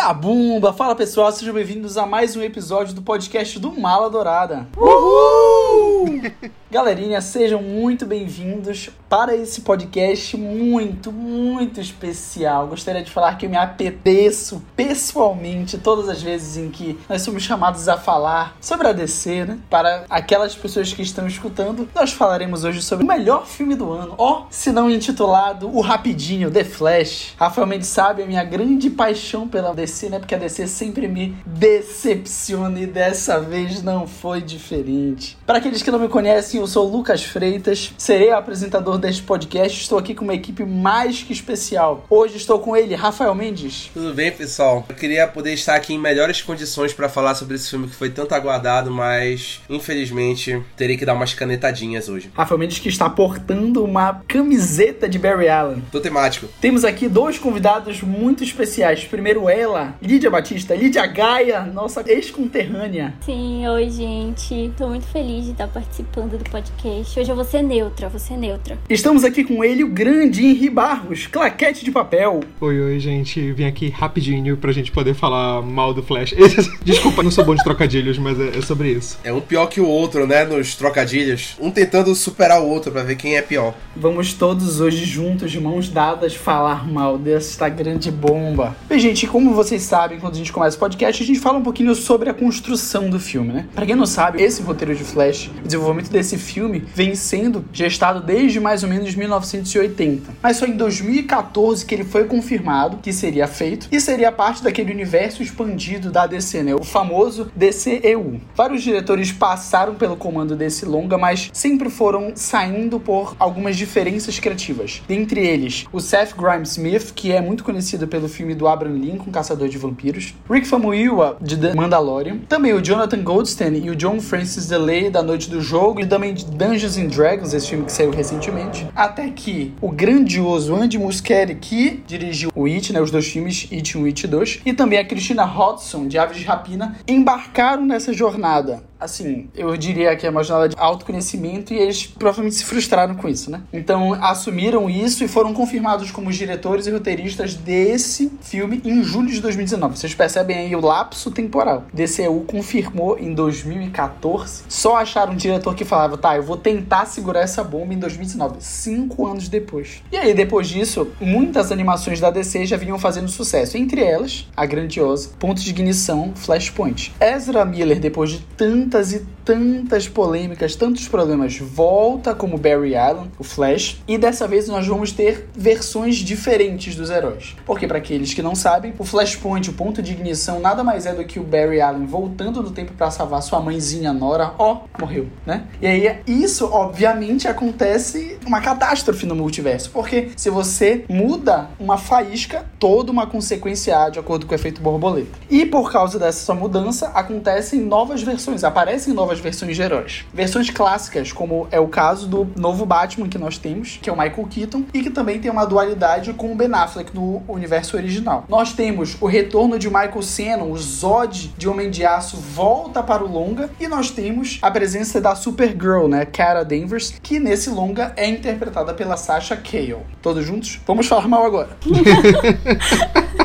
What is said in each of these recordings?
Zabumba! Fala pessoal, sejam bem-vindos a mais um episódio do podcast do Mala Dourada. Uhul! Galerinha, sejam muito bem-vindos para esse podcast muito, muito especial. Gostaria de falar que eu me apeteço pessoalmente todas as vezes em que nós somos chamados a falar sobre a DC, né? Para aquelas pessoas que estão escutando, nós falaremos hoje sobre o melhor filme do ano, ó, se não intitulado O Rapidinho, The Flash. Rafael Mendes sabe a minha grande paixão pela DC, né? Porque a DC sempre me decepciona e dessa vez não foi diferente. Para aqueles que não me conhecem, eu sou Lucas Freitas, serei o apresentador deste podcast. Estou aqui com uma equipe mais que especial. Hoje estou com ele, Rafael Mendes. Tudo bem, pessoal? Eu queria poder estar aqui em melhores condições para falar sobre esse filme que foi tanto aguardado, mas infelizmente terei que dar umas canetadinhas hoje. Rafael Mendes que está portando uma camiseta de Barry Allen. Tô temático. Temos aqui dois convidados muito especiais. Primeiro ela, Lídia Batista, Lídia Gaia, nossa ex-conterrânea. Sim, oi gente. Tô muito feliz de estar participando do podcast. Hoje eu vou ser neutra, vou ser neutra. Estamos aqui com ele, o grande Henri Barros, claquete de papel. Oi, oi, gente. Vim aqui rapidinho pra gente poder falar mal do Flash. Desculpa, não sou bom de trocadilhos, mas é, é sobre isso. É um pior que o outro, né? Nos trocadilhos. Um tentando superar o outro para ver quem é pior. Vamos todos hoje juntos, de mãos dadas, falar mal desta grande bomba. Bem, gente, como vocês sabem, quando a gente começa o podcast, a gente fala um pouquinho sobre a construção do filme, né? Pra quem não sabe, esse roteiro de Flash, o desenvolvimento desse filme vem sendo gestado desde mais ou menos 1980. Mas só em 2014 que ele foi confirmado que seria feito e seria parte daquele universo expandido da DC, né? O famoso DCEU. Vários diretores passaram pelo comando desse longa, mas sempre foram saindo por algumas diferenças criativas. Dentre eles, o Seth Grimes Smith, que é muito conhecido pelo filme do Abraham Lincoln, Caçador de Vampiros, Rick Famuyiwa, de The Mandalorian, também o Jonathan Goldstein e o John Francis DeLay, da Noite do Jogo, e também de Dungeons and Dragons, esse filme que saiu recentemente, até que o grandioso Andy Muschietti, que dirigiu o It, né, os dois filmes, It 1 e It 2, e também a Christina Hodson, de Aves de Rapina, embarcaram nessa jornada assim, eu diria que é uma jornada de autoconhecimento e eles provavelmente se frustraram com isso, né? Então assumiram isso e foram confirmados como os diretores e roteiristas desse filme em julho de 2019. Vocês percebem aí o lapso temporal. DCU confirmou em 2014, só acharam um diretor que falava, tá, eu vou tentar segurar essa bomba em 2019, cinco anos depois. E aí, depois disso, muitas animações da DC já vinham fazendo sucesso, entre elas, a grandiosa Ponto de Ignição Flashpoint. Ezra Miller, depois de tanto tantas e tantas polêmicas, tantos problemas, volta como Barry Allen, o Flash, e dessa vez nós vamos ter versões diferentes dos heróis. Porque para aqueles que não sabem, o Flashpoint, o ponto de ignição, nada mais é do que o Barry Allen voltando no tempo para salvar sua mãezinha Nora, ó, morreu, né? E aí isso obviamente acontece uma catástrofe no multiverso, porque se você muda uma faísca, toda uma consequência há de acordo com o efeito borboleta. E por causa dessa mudança, acontecem novas versões, aparecem novas versões de heróis. Versões clássicas, como é o caso do novo Batman que nós temos, que é o Michael Keaton, e que também tem uma dualidade com o Ben Affleck no universo original. Nós temos o retorno de Michael Cena, o Zod de Homem de Aço volta para o longa, e nós temos a presença da Supergirl, né, Cara Danvers, que nesse longa é interpretada pela Sasha Cale. Todos juntos? Vamos falar mal agora.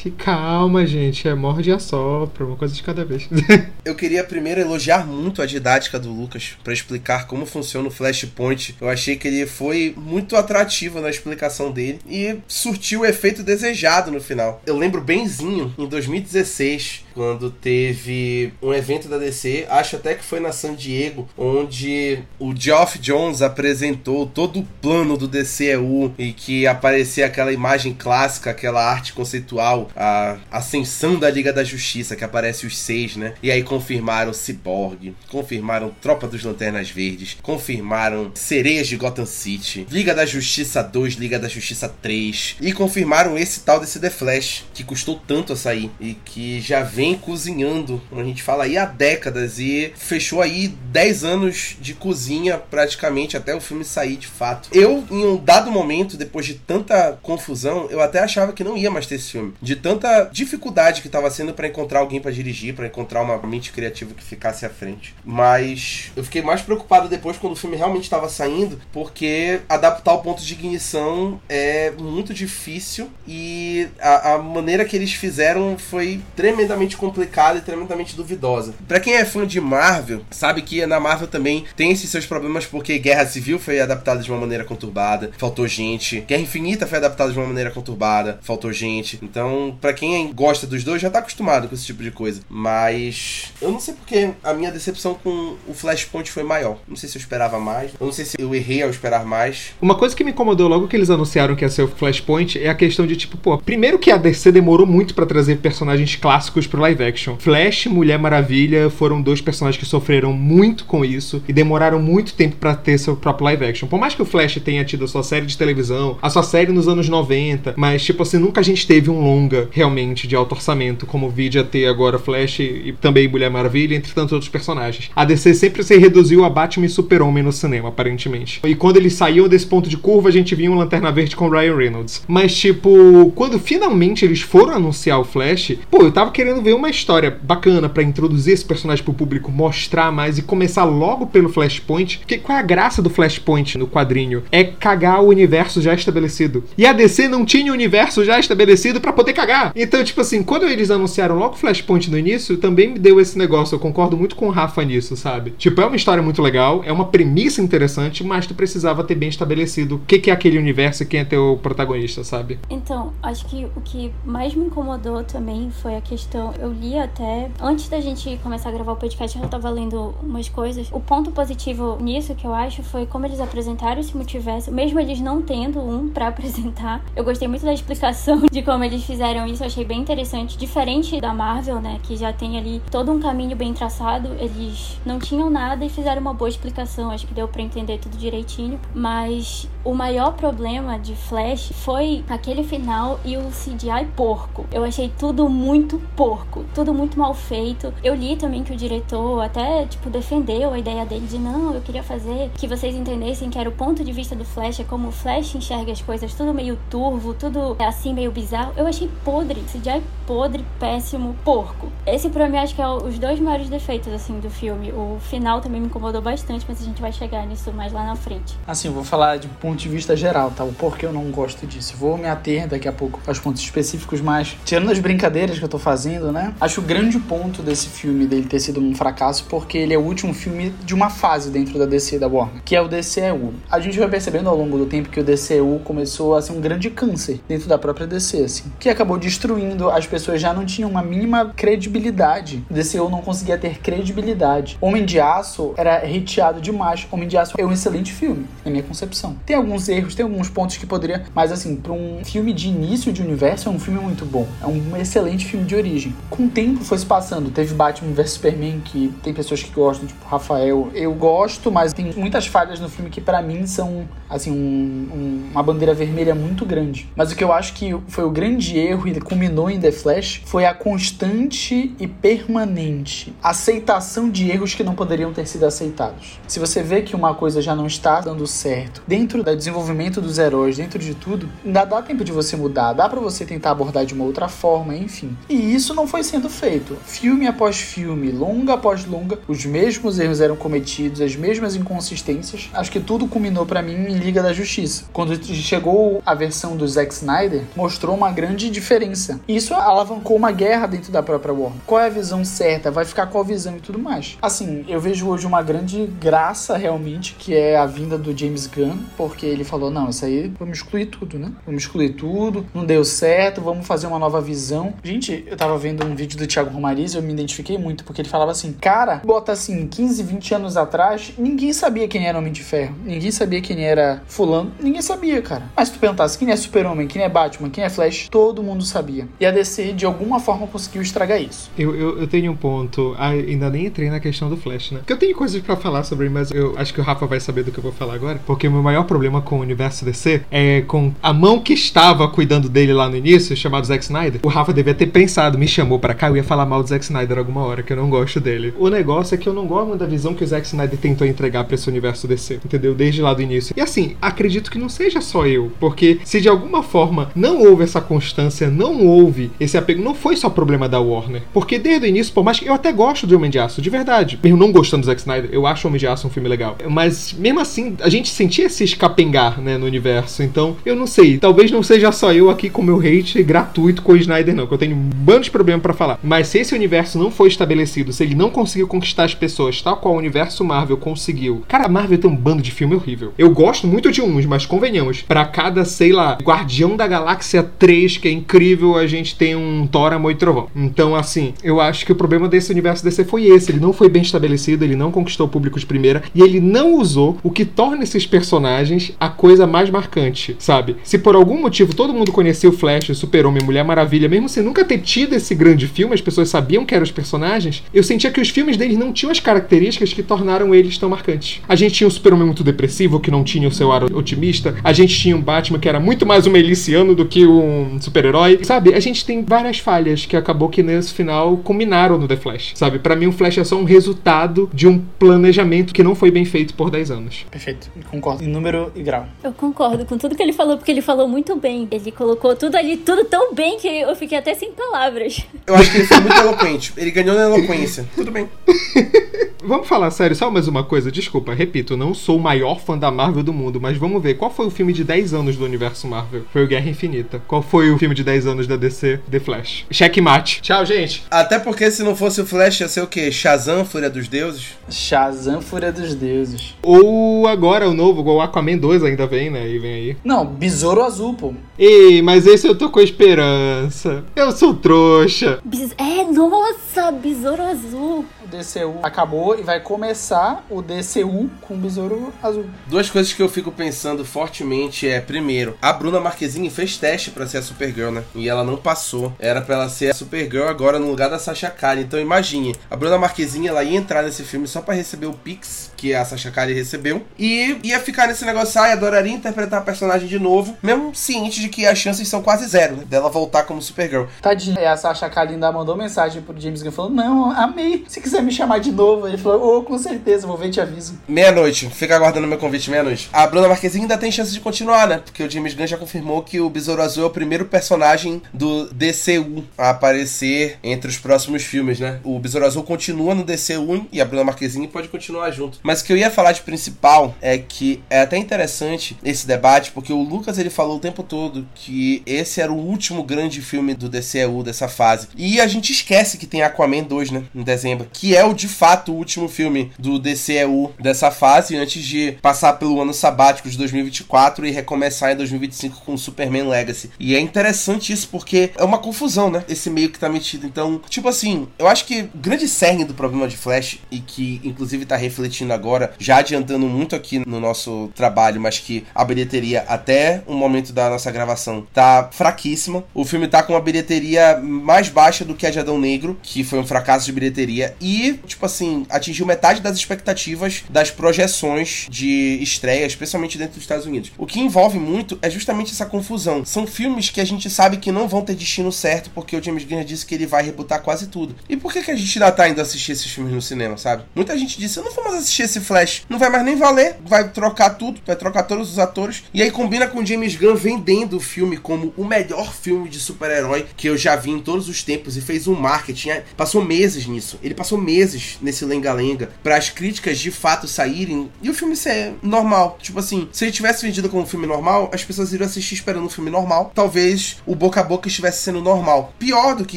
Que calma, gente. É morde e assopra, uma coisa de cada vez. Eu queria primeiro elogiar muito a didática do Lucas para explicar como funciona o Flashpoint. Eu achei que ele foi muito atrativo na explicação dele e surtiu o efeito desejado no final. Eu lembro benzinho em 2016 quando teve um evento da DC, acho até que foi na San Diego, onde o Geoff Jones apresentou todo o plano do DCEU e que aparecia aquela imagem clássica, aquela arte conceitual, a ascensão da Liga da Justiça, que aparece os seis, né? E aí confirmaram Cyborg, confirmaram Tropa dos Lanternas Verdes, confirmaram Sereias de Gotham City, Liga da Justiça 2, Liga da Justiça 3 e confirmaram esse tal desse The Flash, que custou tanto a sair e que já vem vem cozinhando, a gente fala aí há décadas, e fechou aí 10 anos de cozinha praticamente até o filme sair de fato. Eu, em um dado momento, depois de tanta confusão, eu até achava que não ia mais ter esse filme. De tanta dificuldade que estava sendo para encontrar alguém para dirigir, para encontrar uma mente criativa que ficasse à frente. Mas eu fiquei mais preocupado depois quando o filme realmente estava saindo, porque adaptar o ponto de ignição é muito difícil e a, a maneira que eles fizeram foi tremendamente complicada e tremendamente duvidosa. Para quem é fã de Marvel, sabe que na Marvel também tem esses seus problemas porque Guerra Civil foi adaptada de uma maneira conturbada, faltou gente. Guerra Infinita foi adaptada de uma maneira conturbada, faltou gente. Então, para quem gosta dos dois, já tá acostumado com esse tipo de coisa. Mas eu não sei porque a minha decepção com o Flashpoint foi maior. Não sei se eu esperava mais, eu não sei se eu errei ao esperar mais. Uma coisa que me incomodou logo que eles anunciaram que ia ser o Flashpoint é a questão de tipo, pô, primeiro que a DC demorou muito para trazer personagens clássicos pro live action. Flash, Mulher Maravilha foram dois personagens que sofreram muito com isso e demoraram muito tempo para ter seu próprio live action. Por mais que o Flash tenha tido a sua série de televisão, a sua série nos anos 90, mas tipo assim, nunca a gente teve um longa realmente de alto orçamento como o vídeo a ter agora Flash e também Mulher Maravilha, entre tantos outros personagens. A DC sempre se reduziu a Batman e Super-Homem no cinema, aparentemente. E quando eles saíam desse ponto de curva, a gente via um Lanterna Verde com Ryan Reynolds. Mas tipo, quando finalmente eles foram anunciar o Flash, pô, eu tava querendo ver uma história bacana para introduzir esse personagem pro público, mostrar mais e começar logo pelo Flashpoint. Porque qual é a graça do Flashpoint no quadrinho? É cagar o universo já estabelecido. E a DC não tinha o universo já estabelecido para poder cagar. Então, tipo assim, quando eles anunciaram logo o Flashpoint no início, também me deu esse negócio. Eu concordo muito com o Rafa nisso, sabe? Tipo, é uma história muito legal, é uma premissa interessante, mas tu precisava ter bem estabelecido o que, que é aquele universo e quem é teu protagonista, sabe? Então, acho que o que mais me incomodou também foi a questão. Eu li até. Antes da gente começar a gravar o podcast, eu tava lendo umas coisas. O ponto positivo nisso que eu acho foi como eles apresentaram esse multiverso, mesmo eles não tendo um para apresentar. Eu gostei muito da explicação de como eles fizeram isso, eu achei bem interessante. Diferente da Marvel, né, que já tem ali todo um caminho bem traçado, eles não tinham nada e fizeram uma boa explicação. Acho que deu para entender tudo direitinho. Mas o maior problema de Flash foi aquele final e o CGI porco. Eu achei tudo muito porco, tudo muito mal feito. Eu li também que o diretor até, tipo, defendeu a ideia dele de não, eu queria fazer que vocês entendessem que era o ponto de vista do Flash, é como o Flash enxerga as coisas, tudo meio turvo, tudo assim meio bizarro. Eu achei podre, CGI podre, péssimo, porco. Esse pra mim acho que é os dois maiores defeitos, assim, do filme. O final também me incomodou bastante, mas a gente vai chegar nisso mais lá na frente. Assim, eu vou falar de ponto de vista geral, tá? O porquê eu não gosto disso. Vou me ater daqui a pouco aos pontos específicos, mas tirando as brincadeiras que eu tô fazendo, né? Acho o grande ponto desse filme dele ter sido um fracasso porque ele é o último filme de uma fase dentro da DC da Warner, que é o DCEU. A gente vai percebendo ao longo do tempo que o DCEU começou a ser um grande câncer dentro da própria DC, assim, que acabou destruindo, as pessoas já não tinham uma mínima credibilidade. O DCEU não conseguia ter credibilidade. Homem de Aço era reteado demais. Homem de Aço é um excelente filme, na minha concepção. Tem alguns erros, tem alguns pontos que poderia, mas assim, para um filme de início de universo é um filme muito bom. É um excelente filme de origem. Com o tempo foi se passando, teve Batman vs Superman que tem pessoas que gostam, tipo Rafael. Eu gosto, mas tem muitas falhas no filme que para mim são assim um, um, uma bandeira vermelha muito grande. Mas o que eu acho que foi o grande erro e culminou em The Flash foi a constante e permanente aceitação de erros que não poderiam ter sido aceitados. Se você vê que uma coisa já não está dando certo dentro do desenvolvimento dos heróis, dentro de tudo, ainda dá tempo de você mudar, dá para você tentar abordar de uma outra forma, enfim. E isso não foi sendo feito. Filme após filme, longa após longa, os mesmos erros eram cometidos, as mesmas inconsistências. Acho que tudo culminou para mim em Liga da Justiça. Quando chegou a versão do Zack Snyder, mostrou uma grande diferença. Isso alavancou uma guerra dentro da própria Warner. Qual é a visão certa? Vai ficar qual visão e tudo mais. Assim, eu vejo hoje uma grande graça realmente, que é a vinda do James Gunn, porque ele falou: não, isso aí vamos excluir tudo, né? Vamos excluir tudo, não deu certo, vamos fazer uma nova visão. Gente, eu tava vendo um vídeo do Thiago Romariz, eu me identifiquei muito, porque ele falava assim: cara, bota assim, 15, 20 anos atrás, ninguém sabia quem era Homem de Ferro, ninguém sabia quem era Fulano, ninguém sabia, cara. Mas se tu perguntasse quem é Super-Homem, quem é Batman, quem é Flash, todo mundo sabia. E a DC, de alguma forma, conseguiu estragar isso. Eu, eu, eu tenho um ponto, ah, ainda nem entrei na questão do Flash, né? Porque eu tenho coisas para falar sobre, mas eu acho que o Rafa vai saber do que eu vou falar agora, porque o meu maior problema com o universo DC é com a mão que estava cuidando dele lá no início, chamado Zack Snyder. O Rafa devia ter pensado, me chamou pra cá, eu ia falar mal do Zack Snyder alguma hora, que eu não gosto dele. O negócio é que eu não gosto da visão que o Zack Snyder tentou entregar pra esse universo DC, entendeu? Desde lá do início. E assim, acredito que não seja só eu, porque se de alguma forma não houve essa constância, não houve esse apego, não foi só problema da Warner. Porque desde o início, por mais que eu até gosto de Homem de Aço, de verdade, mesmo não gostando do Zack Snyder, eu acho Homem de Aço um filme legal. Mas mesmo assim, a gente sentia esse escapengar, né, no universo. Então, eu não sei, talvez não seja só eu aqui com meu hate gratuito com o Snyder, não, que eu tenho um bando de problema para falar. Mas se esse universo não foi estabelecido, se ele não conseguiu conquistar as pessoas, tal qual o universo Marvel conseguiu. Cara, a Marvel tem um bando de filme horrível. Eu gosto muito de uns, mas convenhamos, para cada, sei lá, Guardião da Galáxia 3, que é incrível, a gente tem um Thor, Amor e Trovão. Então, assim, eu acho que o problema desse universo DC foi esse. Ele não foi bem estabelecido, ele não conquistou o público de primeira e ele não usou o que torna esses personagens a coisa mais marcante, sabe? Se por algum motivo todo mundo conhecia o Flash, o Super-Homem, Mulher Maravilha, mesmo sem nunca ter tido esse grande filme, as pessoas sabiam que eram os personagens, eu sentia que os filmes deles não tinham as características que tornaram eles tão marcantes. A gente tinha um Super-Homem muito depressivo, que não tinha o seu ar otimista, a gente tinha um Batman que era muito mais um miliciano do que um super-herói, sabe? A gente tem várias falhas que acabou que nesse final combinaram no The Flash, sabe? Para mim, o Flash é só um resultado de um planejamento que não foi bem feito por 10 anos. Perfeito, concordo. Em número e grau. Eu concordo com tudo que ele falou, porque ele falou muito bem. Ele colocou tudo ali, tudo tão bem que eu fiquei até sem palavras. Eu acho que ele foi muito eloquente. Ele ganhou na eloquência. Tudo bem. Vamos falar sério, só mais uma coisa. Desculpa, repito, não sou o maior fã da Marvel do mundo, mas vamos ver. Qual foi o filme de 10 anos do universo Marvel? Foi o Guerra Infinita. Qual foi o filme de 10 anos da DC? The Flash. Checkmate. Tchau, gente. Até porque se não fosse o Flash, ia ser o quê? Shazam, Fúria dos Deuses? Shazam, Fúria dos Deuses. Ou agora o novo, o Aquaman 2 ainda vem, né? E vem aí. Não, Besouro Azul, pô. Ei, mas esse eu tô com esperança. Eu sou trouxa. Bis- É, nossa, Besouro Azul. O DCU acabou e vai começar o DCU com o Besouro Azul. Duas coisas que eu fico pensando fortemente é, primeiro, a Bruna Marquezine fez teste pra ser a Supergirl, né? E ela não passou. Era pra ela ser a Supergirl agora no lugar da Sasha Kali. Então imagine, a Bruna Marquezine ela ia entrar nesse filme só pra receber o Pix que a Sasha Kali recebeu e ia ficar nesse negócio, ai, adoraria interpretar a personagem de novo, mesmo ciente de que as chances são quase zero, né? Dela voltar como Supergirl. Tadinha. E a Sasha Kalin ainda mandou mensagem pro James Gunn falando: Não, amei. Se quiser me chamar de novo. Ele falou: Ô, com certeza, vou ver e te aviso. Meia-noite, fica aguardando meu convite meia-noite. A Bruna Marquezine ainda tem chance de continuar, né? Porque o James Gunn já confirmou que o Besouro Azul é o primeiro personagem do DCU a aparecer entre os próximos filmes, né? O Besouro Azul continua no DCU e a Bruna Marquezine pode continuar junto. Mas o que eu ia falar de principal é que é até interessante esse debate, porque o Lucas ele falou o tempo todo que esse era o último grande filme do DCU dessa fase. E a gente esquece que tem Aquaman 2, né? Em dezembro. Que é o de fato o último filme do DCU dessa fase, antes de passar pelo ano sabático de 2024 e recomeçar em 2025 com Superman Legacy. E é interessante isso porque é uma confusão, né? Esse meio que tá metido. Então, tipo assim, eu acho que o grande cerne do problema de Flash, e que inclusive tá refletindo agora, já adiantando muito aqui no nosso trabalho, mas que a bilheteria até o momento da nossa gravação tá fraquíssima. O filme tá com uma bilheteria mais baixa do que a de Adão Negro, que foi um fracasso de bilheteria, e, tipo assim, atingiu metade das expectativas das projeções de estreia, especialmente dentro dos Estados Unidos. O que envolve muito é justamente essa confusão. São filmes que a gente sabe que não vão ter destino certo, porque o James Gunn disse que ele vai rebutar quase tudo. E por que, que a gente ainda tá indo assistir esses filmes no cinema, sabe? Muita gente disse, eu não vou mais assistir esse Flash, não vai mais nem valer, vai trocar tudo, vai trocar todos os atores, e aí combina com o James Gunn vendendo o filme como o melhor filme de super-herói que eu já vi em todos os tempos, e fez um marketing, passou meses nisso, ele passou meses nesse lenga-lenga, para as críticas de fato saírem, e o filme ser normal, tipo assim, se ele tivesse vendido como um filme normal, as pessoas iriam assistir esperando um filme normal, talvez o boca a boca estivesse sendo normal. Pior do que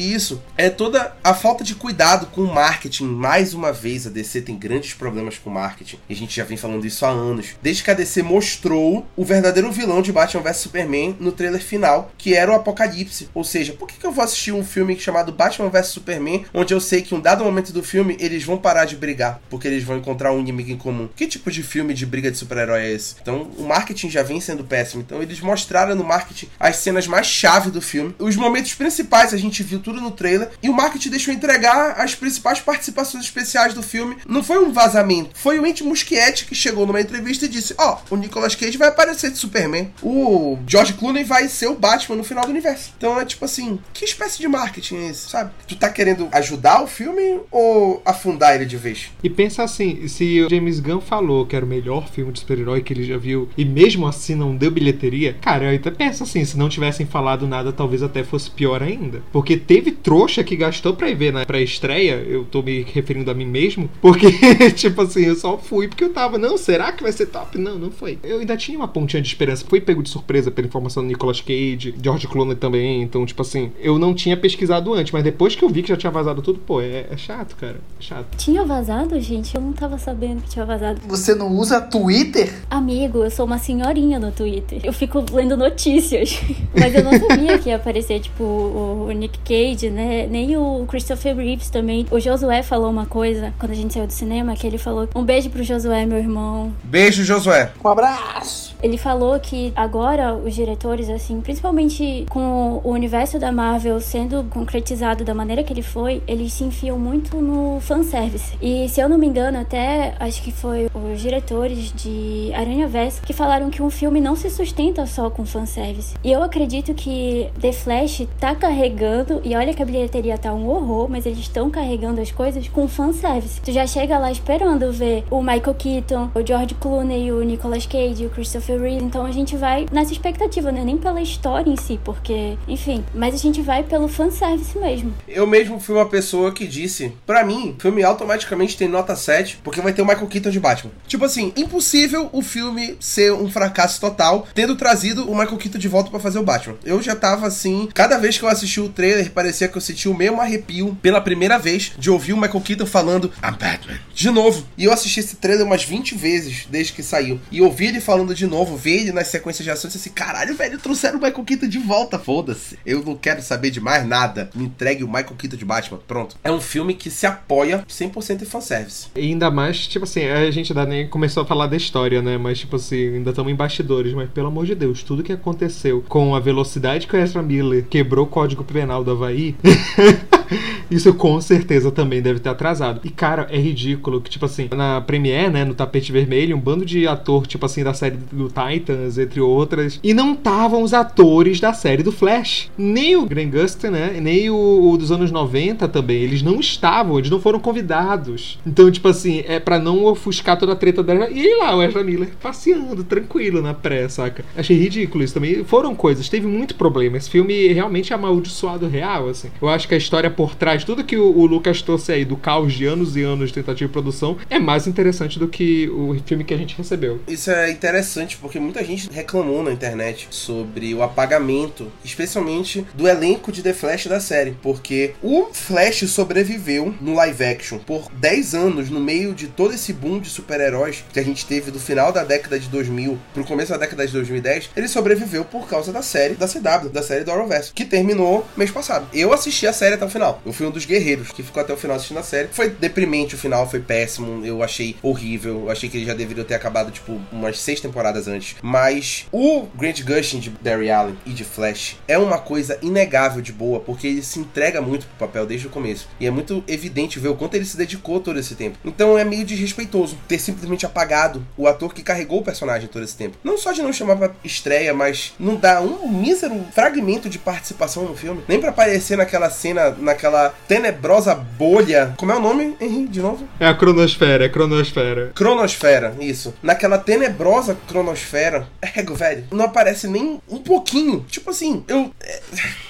isso, é toda a falta de cuidado com o marketing, mais uma vez a DC tem grandes problemas com marketing, e a gente já vem falando isso há anos, desde que a DC mostrou o verdadeiro vilão de Batman vs Superman no trailer final, que era o Apocalipse. Ou seja, por que, que eu vou assistir um filme chamado Batman vs Superman, onde eu sei que em um dado momento do filme eles vão parar de brigar, porque eles vão encontrar um inimigo em comum. Que tipo de filme de briga de super-herói é esse? Então, o marketing já vem sendo péssimo. Então, eles mostraram no marketing as cenas mais chave do filme. Os momentos principais a gente viu tudo no trailer e o marketing deixou entregar as principais participações especiais do filme. Não foi um vazamento, foi o Andy Muschietti que chegou numa entrevista e disse: "Ó, oh, o Nicolas Cage vai aparecer de Superman. O George Clooney vai ser o Batman no final do universo". Então, é tipo assim, que espécie de marketing é esse, sabe? Tu tá querendo ajudar o filme ou afundar ele de vez? E pensa assim, se o James Gunn falou que era o melhor filme de super-herói que ele já viu e mesmo assim não deu bilheteria, cara, eu até penso assim, se não tivessem falado nada, talvez até fosse pior ainda. Porque teve trouxa que gastou pra ir ver na pré-estreia, eu tô me referindo a mim mesmo, porque, tipo assim, eu só fui porque eu tava, não, será que vai ser top? Não, não foi. Eu ainda tinha uma pontinha de esperança, fui pego de surpresa pela informação do Nicolas Cage, George Clooney também, então, tipo assim, eu não tinha pesquisado antes, mas depois que eu vi que já tinha vazado tudo, pô, é, é chato, cara, é chato. Tinha vazado, gente? Eu não tava sabendo que tinha vazado. Você não usa Twitter? Amigo, eu sou uma senhorinha no Twitter. Eu fico lendo notícias. Mas eu não sabia que ia aparecer, tipo, o Nick Cage, né? Nem o Christopher Reeves também. O Josué falou uma coisa quando a gente saiu do cinema, que ele falou: Um beijo pro Josué, meu irmão. Beijo, Josué. Um abraço. Ele falou que agora os diretores, assim, principalmente com o universo da Marvel sendo concretizado da maneira que ele foi, eles se enfiam muito no fanservice. E se eu não me engano, até acho que foi os diretores de Aranha Verso que falaram que um filme não se sustenta só com fanservice. E eu acredito que The Flash tá carregando, e olha que a bilheteria tá um horror, mas eles estão carregando as coisas com fanservice. Tu já chega lá esperando ver o Michael Keaton, o George Clooney, o Nicolas Cage, o Christopher Reeve. Então a gente vai nessa expectativa, né? Nem pela história em si, porque, enfim, mas a gente vai pelo fanservice mesmo. Eu mesmo fui uma pessoa que disse, para mim, o filme automaticamente tem nota 7, porque vai ter o Michael Keaton de Batman. Tipo assim, impossível o filme ser um fracasso total, tendo trazido o Michael Keaton de volta para fazer o Batman. Eu já tava assim, cada vez que eu assisti o trailer, parecia que eu sentia o mesmo arrepio pela primeira vez de ouvir o Michael Keaton falando I'm Batman. De novo. E eu assisti esse trailer umas 20 vezes desde que saiu. E ouvi ele falando de novo, ver ele nas sequências de ações e assim, caralho, velho, trouxeram o Michael Keaton de volta, foda-se. Eu não quero saber de mais nada. Me entregue o Michael Keaton de Batman. Pronto. É um filme que se apoia 100% em fanservice. E ainda mais, tipo assim, a gente ainda nem começou a falar da história, né? Mas, tipo assim, ainda estamos em bastidores. Mas, pelo amor de Deus, tudo que aconteceu com a velocidade que o Ezra Miller quebrou o código penal do Havaí. Isso com certeza também deve ter atrasado. E, cara, é ridículo que, tipo assim, na Premiere, né, no tapete vermelho, um bando de ator, tipo assim, da série do Titans, entre outras, e não estavam os atores da série do Flash. Nem o Grant Gustin, né, nem o, o, dos anos 90 também. Eles não estavam, eles não foram convidados. Então, tipo assim, é para não ofuscar toda a treta dela. E lá, o Ezra Miller passeando, tranquilo na pré, saca? Achei ridículo isso também. Foram coisas, teve muito problema. Esse filme realmente é amaldiçoado real, assim. Eu acho que a história por trás, tudo que o, o Lucas trouxe aí do caos de anos e anos de tentativa de produção, é mais interessante do que o filme que a gente recebeu. Isso é interessante porque muita gente reclamou na internet sobre o apagamento, especialmente do elenco de The Flash da série, porque o Flash sobreviveu no live action por 10 anos no meio de todo esse boom de super-heróis que a gente teve do final da década de 2000 pro começo da década de 2010. Ele sobreviveu por causa da série da CW, da série do Arrowverse, que terminou mês passado. Eu assisti a série até o final. Eu fui um dos guerreiros que ficou até o final assistindo a série. Foi deprimente o final, foi péssimo. Eu achei horrível. Eu achei que ele já deveria ter acabado, tipo, umas seis temporadas antes. Mas o Grant Gustin de Barry Allen e de Flash é uma coisa inegável de boa, porque ele se entrega muito pro papel desde o começo. E é muito evidente ver o quanto ele se dedicou todo esse tempo. Então é meio desrespeitoso ter simplesmente apagado o ator que carregou o personagem todo esse tempo. Não só de não chamar pra estreia, mas não dar um mísero fragmento de participação no filme. Nem para aparecer naquela cena, naquela tenebrosa bolha. Como é o nome, Henrique, de novo? É a cronosfera, é a cronosfera. Cronosfera, isso. Naquela tenebrosa cronosfera. Ego, velho, não aparece nem um pouquinho. Tipo assim, eu. É,